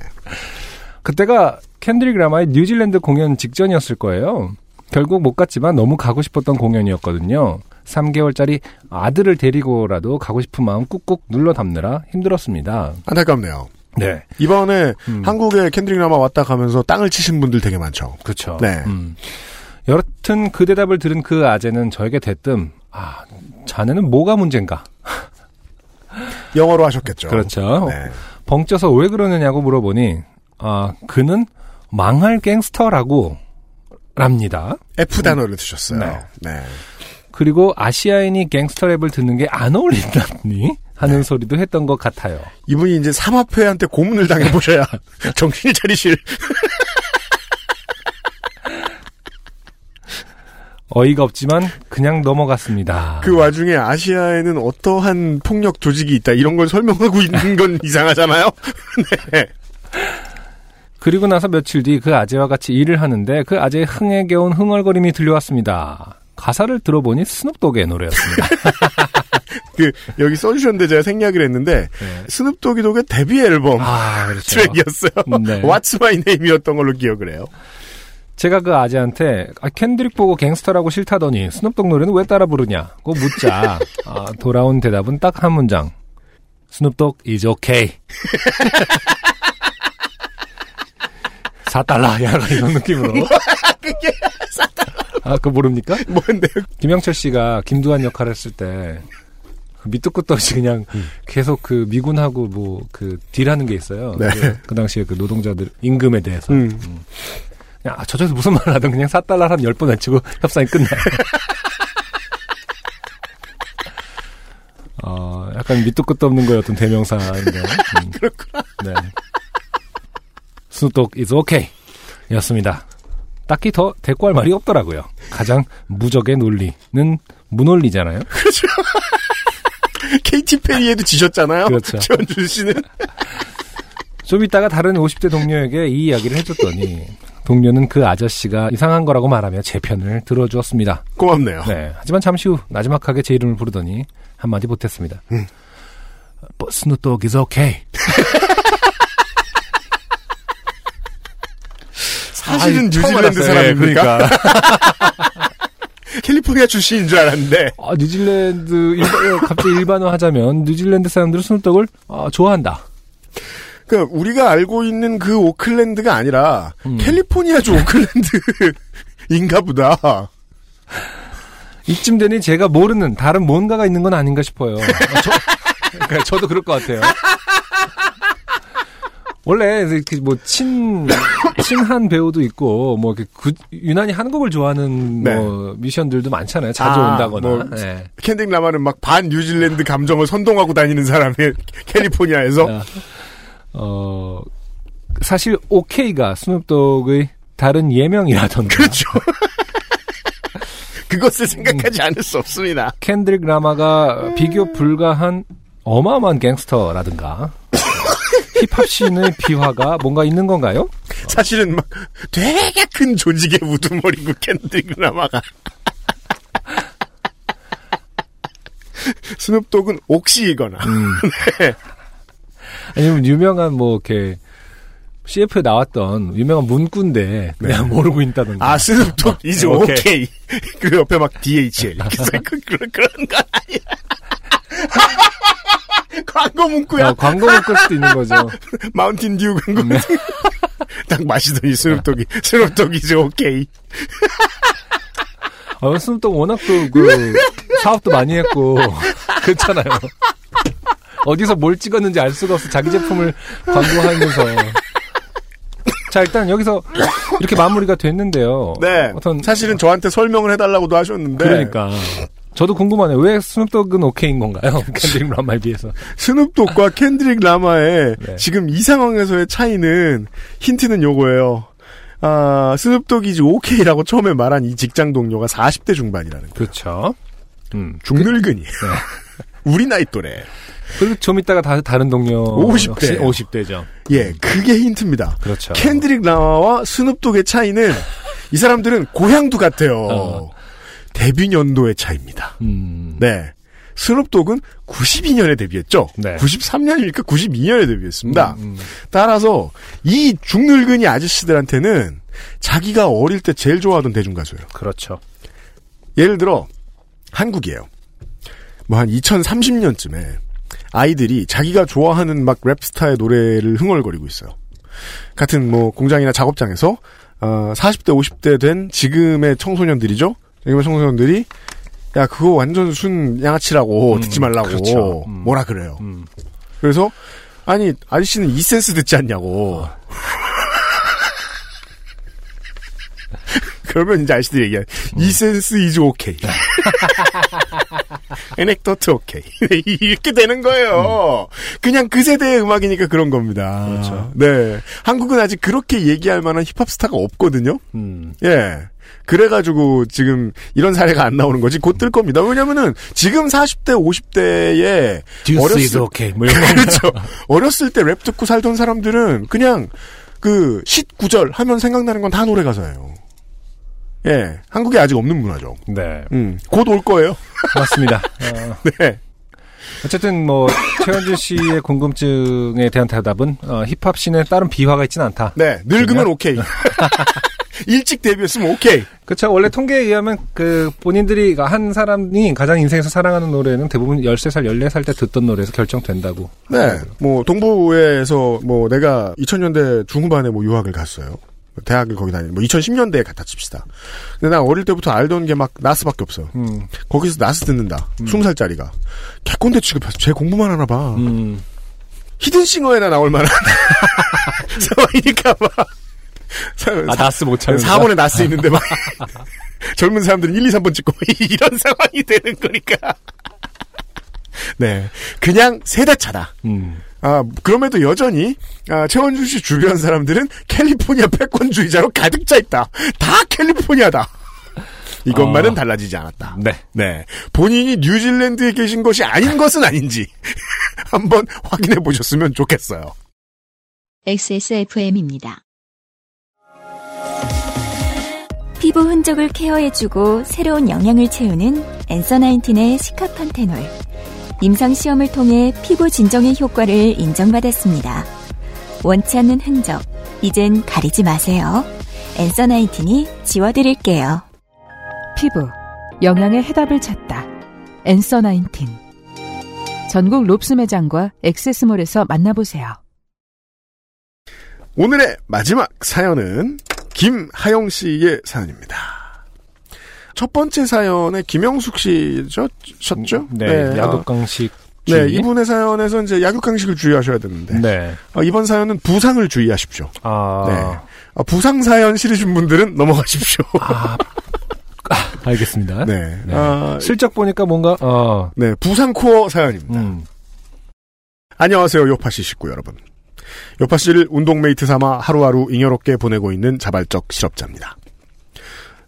그때가 캔드릭 라마의 뉴질랜드 공연 직전이었을 거예요. 결국 못 갔지만 너무 가고 싶었던 공연이었거든요. 3개월짜리 아들을 데리고라도 가고 싶은 마음 꾹꾹 눌러 담느라 힘들었습니다. 안타깝네요. 네. 이번에 음. 한국에 캔드릭 라마 왔다 가면서 땅을 치신 분들 되게 많죠. 그렇죠. 네. 음. 여튼 그 대답을 들은 그 아재는 저에게 대뜸 아 자네는 뭐가 문제인가? 영어로 하셨겠죠. 그렇죠. 네. 벙쪄서 왜 그러느냐고 물어보니 아 그는 망할 갱스터라고 랍니다. F 단어를 드셨어요. 네. 네. 그리고 아시아인이 갱스터 랩을 듣는 게 안 어울린다니 하는 소리도 했던 것 같아요. 이분이 이제 삼합회한테 고문을 당해보셔야 [LAUGHS] 정신을 차리실. 어이가 없지만 그냥 넘어갔습니다. 그 와중에 아시아에는 어떠한 폭력 조직이 있다 이런 걸 설명하고 있는 건 [LAUGHS] 이상하잖아요. [LAUGHS] 네. 그리고 나서 며칠 뒤 그 아재와 같이 일을 하는데 그 아재의 흥에 겨운 흥얼거림이 들려왔습니다. 가사를 들어보니 스눕독의 노래였습니다. [LAUGHS] 그 여기 써주셨는데 제가 생략을 했는데 스눕독이 독의 데뷔 앨범 아, 그렇죠. 트랙이었어요. 네. What's My Name이었던 걸로 기억을 해요. 제가 그 아재한테 아, 캔드릭 보고 갱스터라고 싫다더니 스눕독 노래는 왜 따라 부르냐고 묻자 [LAUGHS] 아, 돌아온 대답은 딱 한 문장. 스눕독 is okay. [LAUGHS] 4달러 약간 이런 느낌으로. [LAUGHS] 그게 아, 그거 모릅니까? 뭔데요? 김영철 씨가 김두한 역할을 했을 때그 밑도 끝도 없이 그냥 계속 그 미군하고 뭐 그 딜하는 게 있어요. 네. 그, 그 당시에 그 노동자들 임금에 대해서. 음. 그 냥 아, 저쪽에서 무슨 말을 하든 그냥 4달러 한 10번 외치고 [LAUGHS] 협상이 끝나요. [LAUGHS] 어, 약간 밑도 끝도 없는 거의 어떤 대명사인데. 음. [LAUGHS] 그렇구나. 네. 스누독 is okay. 였습니다. 딱히 더 대꾸할 말이 없더라고요. 가장 무적의 논리는 무논리잖아요. 그렇죠. 케이티 페리에도 지셨잖아요. 그렇죠. 최원준 씨는. 좀 이따가 다른 50대 동료에게 이 이야기를 해줬더니 동료는 그 아저씨가 이상한 거라고 말하며 제 편을 들어주었습니다. 고맙네요. 네. 하지만 잠시 후 나지막하게 제 이름을 부르더니 한마디 못했습니다. 음. But 스누독 is okay. 사실은 뉴질랜드 알았어요. 사람입니까? 네, 그러니까. [LAUGHS] 캘리포니아 출신인 줄 알았는데. 아, 뉴질랜드 일반, [LAUGHS] 갑자기 일반화 하자면 뉴질랜드 사람들은 스누독을 아, 좋아한다. 그러니까 우리가 알고 있는 그 오클랜드가 아니라 음. 캘리포니아주 [LAUGHS] 오클랜드인가 보다. 이쯤 되니 제가 모르는 다른 뭔가가 있는 건 아닌가 싶어요. 아, 저, 그러니까 저도 그럴 것 같아요. [LAUGHS] 원래 이렇게 뭐 친, 친한 배우도 있고, 뭐 이렇게 구- 유난히 한국을 좋아하는 뭐 미션들도 많잖아요. 자주 아, 온다거나. 뭐 네. 캔딩 라마는 막 반 뉴질랜드 감정을 선동하고 다니는 사람이 [LAUGHS] 캘리포니아에서 야, 어, 사실 오케이가 스눕독의 다른 예명이라던가. 그렇죠. [LAUGHS] 그것을 생각하지 않을 수 없습니다. 캔드릭 라마가 비교 불가한 어마어마한 갱스터라든가 [LAUGHS] 힙합 씬의 비화가 뭔가 있는 건가요? 사실은 막 되게 큰 조직의 우두머리고 캔드릭 라마가. [LAUGHS] 스눕독은 옥시이거나. 네. 아니면 유명한 뭐 이렇게 CF에 나왔던 유명한 문구인데 그냥 모르고 있다던가. 아, 스눕독 is 네, okay. Okay. [LAUGHS] 그 옆에 막 DHL 이렇게 써있고 그런, 그런 건 아니야. [LAUGHS] 광고 문구야. 어, 광고 문구일 수도 있는 거죠. [LAUGHS] 마운틴 듀 광고. 네. 딱 마시더니 스눕독이, 스눕독 is okay. 어, 스눕독 워낙 또 그 사업도 많이 했고 그렇잖아요. 어디서 뭘 찍었는지 알 수가 없어 자기 제품을 광고하면서. 자 일단 여기서 이렇게 마무리가 됐는데요. 네. 어떤 사실은 저한테 설명을 해달라고도 하셨는데. 그러니까 저도 궁금하네요. 왜 스눕독은 오케이인 건가요? [LAUGHS] 캔드릭 라마에 비해서. 스눕독과 캔드릭 라마의 네. 지금 이 상황에서의 차이는 힌트는 요거예요. 아, 스눕독이 이제 오케이라고 처음에 말한 이 직장 동료가 40대 중반이라는 거예요. 그렇죠. 음. 중늙은이에요. [LAUGHS] 우리 나이 또래. 그리고 좀 이따가 다, 다른 동료 50대. 역시 50대죠. 예, 그게 힌트입니다. 그렇죠. 캔드릭 라마와 스눕독의 차이는 이 사람들은 고향도 같아요. 어. 데뷔 연도의 차이입니다. 음. 네. 스눕독은 92년에 데뷔했죠. 네. 93년이니까 92년에 데뷔했습니다. 음, 음. 따라서 이 중늙은이 아저씨들한테는 자기가 어릴 때 제일 좋아하던 대중 가수예요. 그렇죠. 예를 들어 한국이에요. 뭐 한 2030년쯤에 아이들이 자기가 좋아하는 막 랩스타의 노래를 흥얼거리고 있어요. 같은 뭐 공장이나 작업장에서 어, 40대, 50대 된 지금의 청소년들이죠? 지금의 청소년들이, 야, 그거 완전 순 양아치라고 듣지 말라고. 그렇죠. 음. 뭐라 그래요. 음. 그래서, 아니, 아저씨는 이센스 듣지 않냐고. 그러면 이제 아저씨들이 얘기해. 이센스 is okay. Anecdote okay. 이렇게 되는 거예요. 그냥 그 세대의 음악이니까 그런 겁니다. 그렇죠. 네. 한국은 아직 그렇게 얘기할 만한 힙합 스타가 없거든요. 음. 예. 그래가지고 지금 이런 사례가 안 나오는 거지 곧 뜰 겁니다. 왜냐면은 지금 40대, 50대에 듀스 is okay. 뭐. [LAUGHS] 그렇죠. 어렸을 때 랩 듣고 살던 사람들은 그냥 그 쉿구절 하면 생각나는 건 다 노래 가사예요. 예. 한국에 아직 없는 문화죠. 네. 음. 곧 올 거예요. 맞습니다. [LAUGHS] 어, 네. 어쨌든 뭐 최현준 씨의 궁금증에 대한 대답은 어, 힙합 씬에 다른 비화가 있지는 않다. 네. 늙으면 오케이. [LAUGHS] [LAUGHS] 일찍 데뷔했으면 오케이. 그렇죠. 원래 통계에 의하면 그 본인들이 한 사람이 가장 인생에서 사랑하는 노래는 대부분 13살, 14살 때 듣던 노래에서 결정된다고. 네. 뭐 동부에서 뭐 내가 2000년대 중후반에 뭐 유학을 갔어요. 대학을 거기 다니. 뭐 2010년대에 갔다 칩시다. 근데 나 어릴 때부터 알던 게 막 나스밖에 없어. 음. 거기서 나스 듣는다. 20살짜리가. 개꼰대 취급해서 쟤 공부만 하나 봐. 음. 히든싱어에나 나올 만한 [LAUGHS] 상황이니까 막. 아, 나스 못 참는다. 4번에 나스 있는데 막. [LAUGHS] 젊은 사람들은 1, 2, 3번 찍고 [LAUGHS] 이런 상황이 되는 거니까. 네. 그냥 세대 차다. 음. 아, 그럼에도 여전히, 아, 최원준 씨 주변 사람들은 캘리포니아 패권주의자로 가득 차 있다. 다 캘리포니아다. 이것만은 어. 달라지지 않았다. 네. 네. 본인이 뉴질랜드에 계신 것이 아닌 것은 아닌지 [LAUGHS] 한번 확인해 보셨으면 좋겠어요. XSFM입니다. 피부 흔적을 케어해주고 새로운 영양을 채우는 엔서 나인틴의 시카판테놀. 임상시험을 통해 피부 진정의 효과를 인정받았습니다. 원치 않는 흔적, 이젠 가리지 마세요. 엔서 나인틴이 지워드릴게요. 피부, 영양의 해답을 찾다. 엔서 나인틴. 전국 롭스 매장과 액세스몰에서 만나보세요. 오늘의 마지막 사연은 김하영 씨의 사연입니다. 첫 번째 사연에 김영숙 씨죠? 셨죠? 네. 네, 주의. 이분의 사연에서 이제 약육강식을 주의하셔야 되는데. 네. 어, 이번 사연은 부상을 주의하십시오. 아. 네. 어, 부상 사연 싫으신 분들은 넘어가십시오. 알겠습니다. 네. 네. 아, 슬쩍 보니까 뭔가, 어. 네, 부상 코어 사연입니다. 음. 안녕하세요, 요파씨 식구 여러분. 요파씨를 운동메이트 삼아 하루하루 잉여롭게 보내고 있는 자발적 실업자입니다.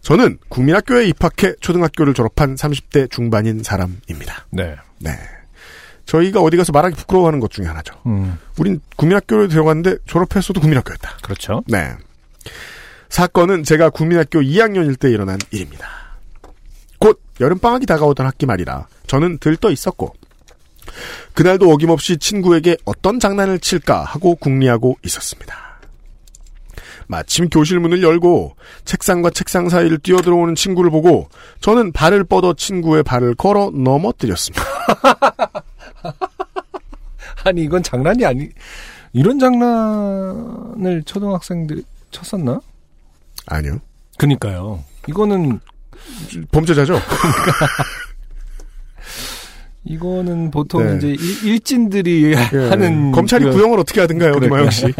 저는 국민학교에 입학해 초등학교를 졸업한 30대 중반인 사람입니다. 네. 네. 저희가 어디 가서 말하기 부끄러워하는 것 중에 하나죠. 음. 우린 국민학교를 들어갔는데 졸업했어도 국민학교였다. 그렇죠. 네. 사건은 제가 국민학교 2학년일 때 일어난 일입니다. 곧 여름방학이 다가오던 학기 말이라 저는 들떠 있었고 그날도 어김없이 친구에게 어떤 장난을 칠까 하고 궁리하고 있었습니다. 마침 교실 문을 열고 책상과 책상 사이를 뛰어들어오는 친구를 보고 저는 발을 뻗어 친구의 발을 걸어 넘어뜨렸습니다. [LAUGHS] 아니, 이건 장난이 아니, 이런 장난을 초등학생들이 쳤었나? 아니요. 그니까요. 이거는, 범죄자죠? [LAUGHS] 이거는 보통 네. 이제 일, 진들이 예. 하는. 검찰이 그- 구형을 어떻게 하든가요, 그러니까. 김하영 씨. [LAUGHS]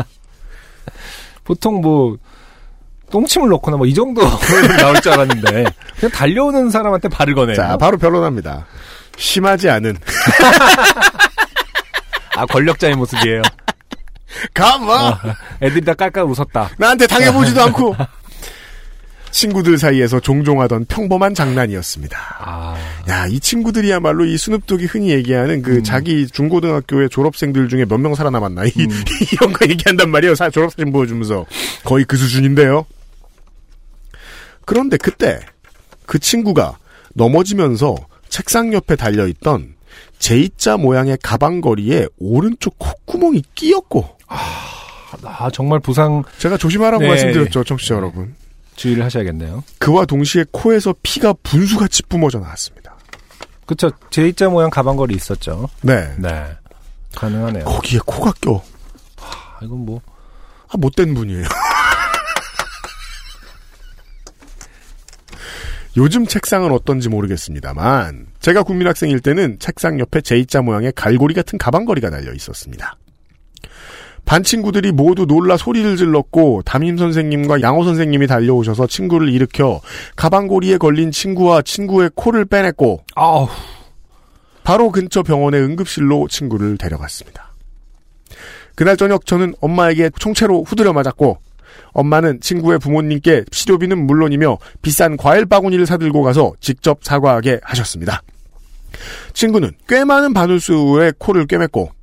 보통 뭐, 똥침을 넣거나 뭐 이 정도 [LAUGHS] 나올 줄 알았는데, 그냥 달려오는 사람한테 발을 거네요. 자, 바로 변론합니다. 심하지 않은. [LAUGHS] 아, 권력자의 모습이에요. 가마! 어, 애들이 다 깔깔 웃었다. 나한테 당해보지도 [LAUGHS] 않고. 친구들 사이에서 종종 하던 평범한 장난이었습니다. 아, 야, 이 친구들이야말로 이 스눕독이 흔히 얘기하는 그 자기 중고등학교의 졸업생들 중에 몇 명 살아남았나. 이, [LAUGHS] 이런 거 얘기한단 말이에요. 사, 졸업사진 보여주면서. 거의 그 수준인데요. 그런데 그때 그 친구가 넘어지면서 책상 옆에 달려있던 J자 모양의 가방걸이에 오른쪽 콧구멍이 끼었고. 아, 정말 부상 제가 조심하라고 네. 말씀드렸죠, 청취자 여러분. 주의를 하셔야겠네요. 그와 동시에 코에서 피가 분수같이 뿜어져 나왔습니다. 그쵸. 제2자 모양 가방걸이 있었죠. 네. 네. 가능하네요. 거기에 코가 껴. 하, 이건 뭐. 아, 못된 분이에요. [LAUGHS] 요즘 책상은 어떤지 모르겠습니다만, 제가 국민학생일 때는 책상 옆에 제2자 모양의 갈고리 같은 가방걸이가 달려 있었습니다. 반 친구들이 모두 놀라 소리를 질렀고 담임 선생님과 양호 선생님이 달려오셔서 친구를 일으켜 가방고리에 걸린 친구와 친구의 코를 빼냈고 아우. 바로 근처 병원의 응급실로 친구를 데려갔습니다. 그날 저녁 저는 엄마에게 총체로 후드려 맞았고 엄마는 친구의 부모님께 치료비는 물론이며 비싼 과일 바구니를 사들고 가서 직접 사과하게 하셨습니다. 친구는 꽤 많은 바늘수의 코를 꿰맸고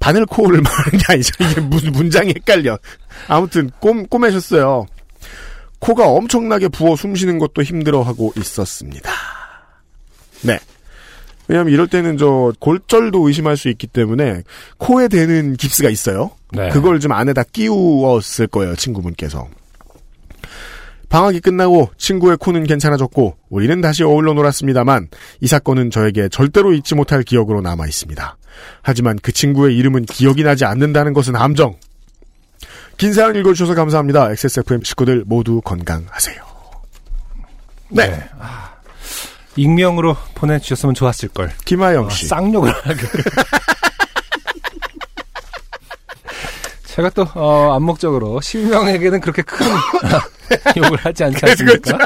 바늘 코를 [LAUGHS] 말하는 게 아니죠. 이게 무슨 문장이 헷갈려. 아무튼 꼼, 꼬매셨어요. 코가 엄청나게 부어 숨 쉬는 것도 힘들어하고 있었습니다. 네. 왜냐하면 이럴 때는 저 골절도 의심할 수 있기 때문에 코에 대는 깁스가 있어요. 네. 그걸 좀 안에다 끼웠을 거예요, 친구분께서. 방학이 끝나고 친구의 코는 괜찮아졌고 우리는 다시 어울러 놀았습니다만 이 사건은 저에게 절대로 잊지 못할 기억으로 남아 있습니다. 하지만 그 친구의 이름은 기억이 나지 않는다는 것은 함정. 긴 사연 읽어주셔서 감사합니다. XSFM 식구들 모두 건강하세요. 네. 아, 익명으로 보내주셨으면 좋았을 걸. 김하영 아, 씨. 쌍욕을 하게. [LAUGHS] 제가 또 어, 암묵적으로 실명에게는 그렇게 큰 [LAUGHS] [LAUGHS] 욕을 하지 않지 않습니까?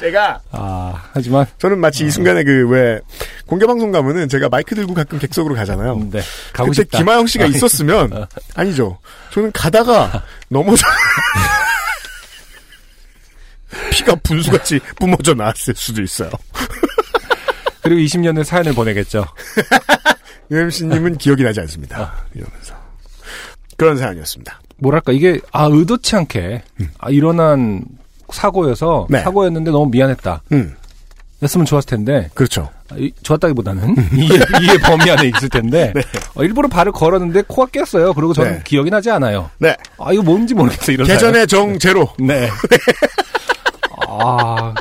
제가 아 하지만 저는 마치 이 순간에 그 왜 공개 방송 가면은 제가 마이크 들고 가끔 객석으로 가잖아요. 네, 가고 그때 싶다. 김하영 씨가 아, 있었으면 아니죠. 저는 가다가 [LAUGHS] 넘어져 [LAUGHS] 피가 분수같이 뿜어져 나왔을 수도 있어요. [LAUGHS] 그리고 20년의 사연을 보내겠죠. UMC님은 기억이 나지 않습니다. 이러면서 그런 사연이었습니다. 뭐랄까 이게 아 의도치 않게 아, 일어난 사고여서 네. 사고였는데 너무 미안했다. 음, 였으면 좋았을 텐데 그렇죠. 아, 이- 좋았다기보다는 이해, [LAUGHS] 이해 범위 안에 있을 텐데 어, 일부러 발을 걸었는데 코가 꼈어요. 그리고 저는 네. 기억이 나지 않아요. 네. 아 이거 뭔지 모르겠어 이런 개전의 정제로. [LAUGHS] 네. [LAUGHS] 아,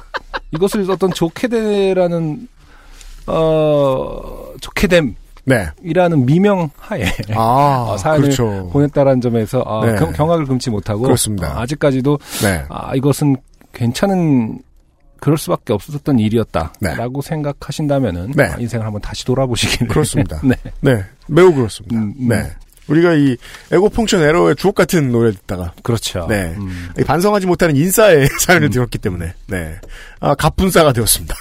이것을 어떤 좋게 되라는, 어, 좋게 됨 이라는 네. 미명 하에. 아, [LAUGHS] 어, 사연을 그렇죠. 보냈다라는 점에서 아, 네. 경, 경악을 금치 못하고. 그렇습니다. 아, 아직까지도 네. 아, 이것은 괜찮은 그럴 수밖에 없었던 일이었다. 네. 라고 생각하신다면은 네. 아, 인생을 한번 다시 돌아보시기를. 그렇습니다. [LAUGHS] 네. 네, 매우 그렇습니다. 음, 음. 네. 우리가 이 에고 펑션 에러의 주옥 같은 노래를 듣다가 그렇죠. 네. 음. 이 반성하지 못하는 인싸의 [LAUGHS] 사연을 들었기 때문에 네. 아, 갑분싸가 되었습니다.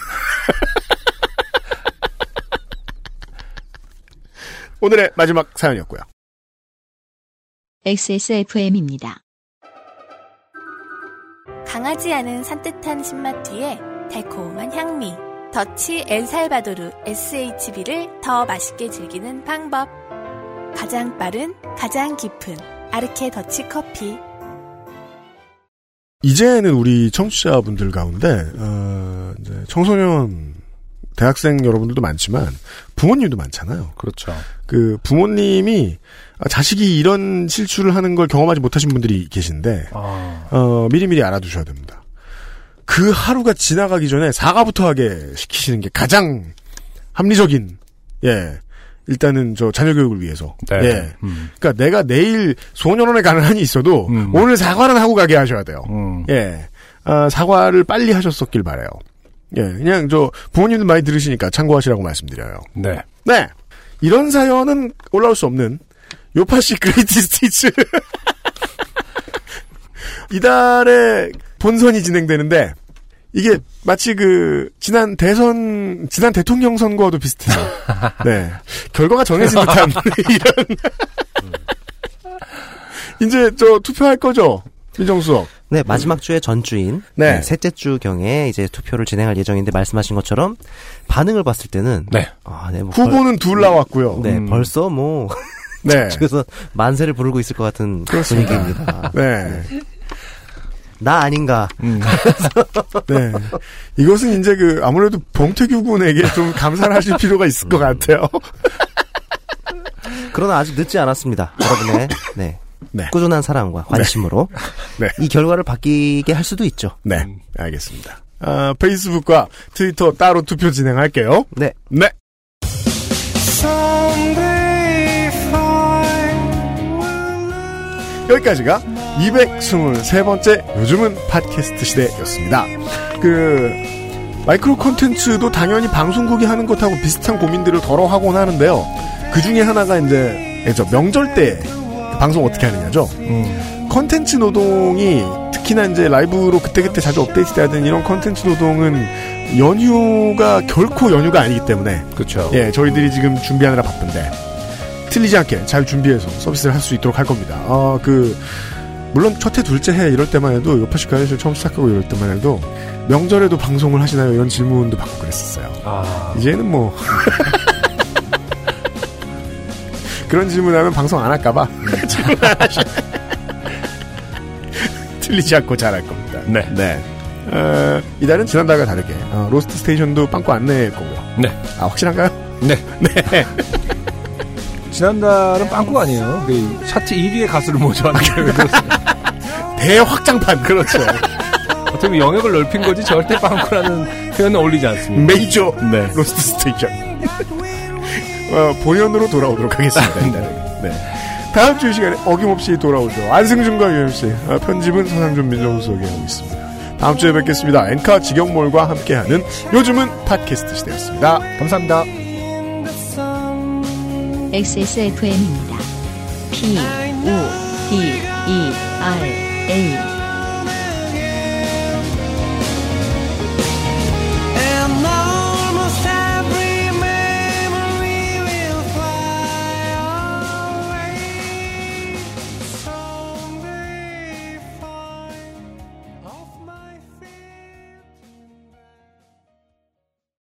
오늘의 마지막 사연이었고요. XSFM입니다. 강하지 않은 산뜻한 신맛 뒤에 달콤한 향미. 더치 엘살바도르 SHB를 더 맛있게 즐기는 방법. 가장 빠른, 가장 깊은 아르케 더치 커피. 이제는 우리 청취자분들 가운데 어, 이제 청소년 대학생 여러분들도 많지만 부모님도 많잖아요. 그렇죠. 그 부모님이 자식이 이런 실수를 하는 걸 경험하지 못하신 분들이 계신데 아, 어, 미리미리 알아두셔야 됩니다. 그 하루가 지나가기 전에 사과부터 하게 시키시는 게 가장 합리적인 예 일단은 저 자녀 교육을 위해서 네. 예 음. 그러니까 내가 내일 소년원에 가는 한이 있어도 음. 오늘 사과는 하고 가게 하셔야 돼요. 음. 예. 아, 사과를 빨리 하셨었길 바래요. 예, 그냥 저 부모님들 많이 들으시니까 참고하시라고 말씀드려요. 네. 네. 이런 사연은 올라올 수 없는 요파시 그레이티 스티츠. [LAUGHS] 이달에 본선이 진행되는데 이게 마치 그 지난 대선 지난 대통령 선거와도 비슷해요. 네. 결과가 정해진 듯한 [LAUGHS] 이런 이제 저 투표할 거죠. 민정수석. 네, 마지막 주의 전주인 네. 네, 셋째 주 경에 이제 투표를 진행할 예정인데 말씀하신 것처럼 반응을 봤을 때는 네. 아, 네, 뭐 후보는 둘 나왔고요. 벌, 네, 음. 벌써 뭐 [LAUGHS] 네. 그래서 만세를 부르고 있을 것 같은 그렇습니다. 분위기입니다. 네. 나 아닌가? 음. [LAUGHS] 네. 이것은 이제 그 아무래도 봉태규 군에게 좀 감사를 하실 필요가 있을 것 같아요. 그러나 아직 늦지 않았습니다. 여러분의 [LAUGHS] 네. 네. 꾸준한 사랑과 관심으로 [LAUGHS] 네. 이 결과를 바뀌게 할 수도 있죠. 네. 알겠습니다. 아, 페이스북과 트위터 따로 투표 진행할게요. 네. 네. 여기까지가 223번째 요즘은 팟캐스트 시대였습니다. 그 마이크로 콘텐츠도 당연히 방송국이 하는 것하고 비슷한 고민들을 덜어 하곤 하는데요. 그 중에 하나가 이제 예, 저 명절 때 방송 어떻게 하느냐죠. 컨텐츠 노동이 특히나 이제 라이브로 그때그때 자주 업데이트 돼야 되는 이런 컨텐츠 노동은 연휴가 결코 연휴가 아니기 때문에 그렇죠. 예, 저희들이 지금 준비하느라 바쁜데 틀리지 않게 잘 준비해서 서비스를 할 수 있도록 할 겁니다. 어, 그 물론 첫해 둘째 해 이럴 때만 해도 요파시카에서 처음 시작하고 이럴 때만 해도 명절에도 방송을 하시나요? 이런 질문도 받고 그랬었어요. 아, 이제는 뭐 [LAUGHS] 그런 질문하면 방송 안 할까봐 질문 안 하셔. 틀리지 않고 잘할 겁니다. 네. 네. 어, 이달은 지난달과 다르게 어, 로스트 스테이션도 빵꾸 안낼 거고요. 네. 아 확실한가요? 네. 네. [LAUGHS] 지난달은 빵꾸가 아니에요. 그 차트 1위의 가수를 모셔왔는데 [LAUGHS] 대확장판 그렇죠. 어떻게 보면 영역을 넓힌 거지 절대 빵꾸라는 표현은 어울리지 않습니다. 메이저 네. 로스트 스테이션. [LAUGHS] 어, 본연으로 돌아오도록 하겠습니다. 이달은. 네. 다음 주 이 시간에 어김없이 돌아오죠. 안승준과 유현씨. 어, 편집은 서상준 민정수석이 하고 있습니다. 다음 주에 뵙겠습니다. 엔카 직영몰과 함께하는 요즘은 팟캐스트 시대였습니다. 감사합니다. XSFM입니다. P, O, D, E, R, A.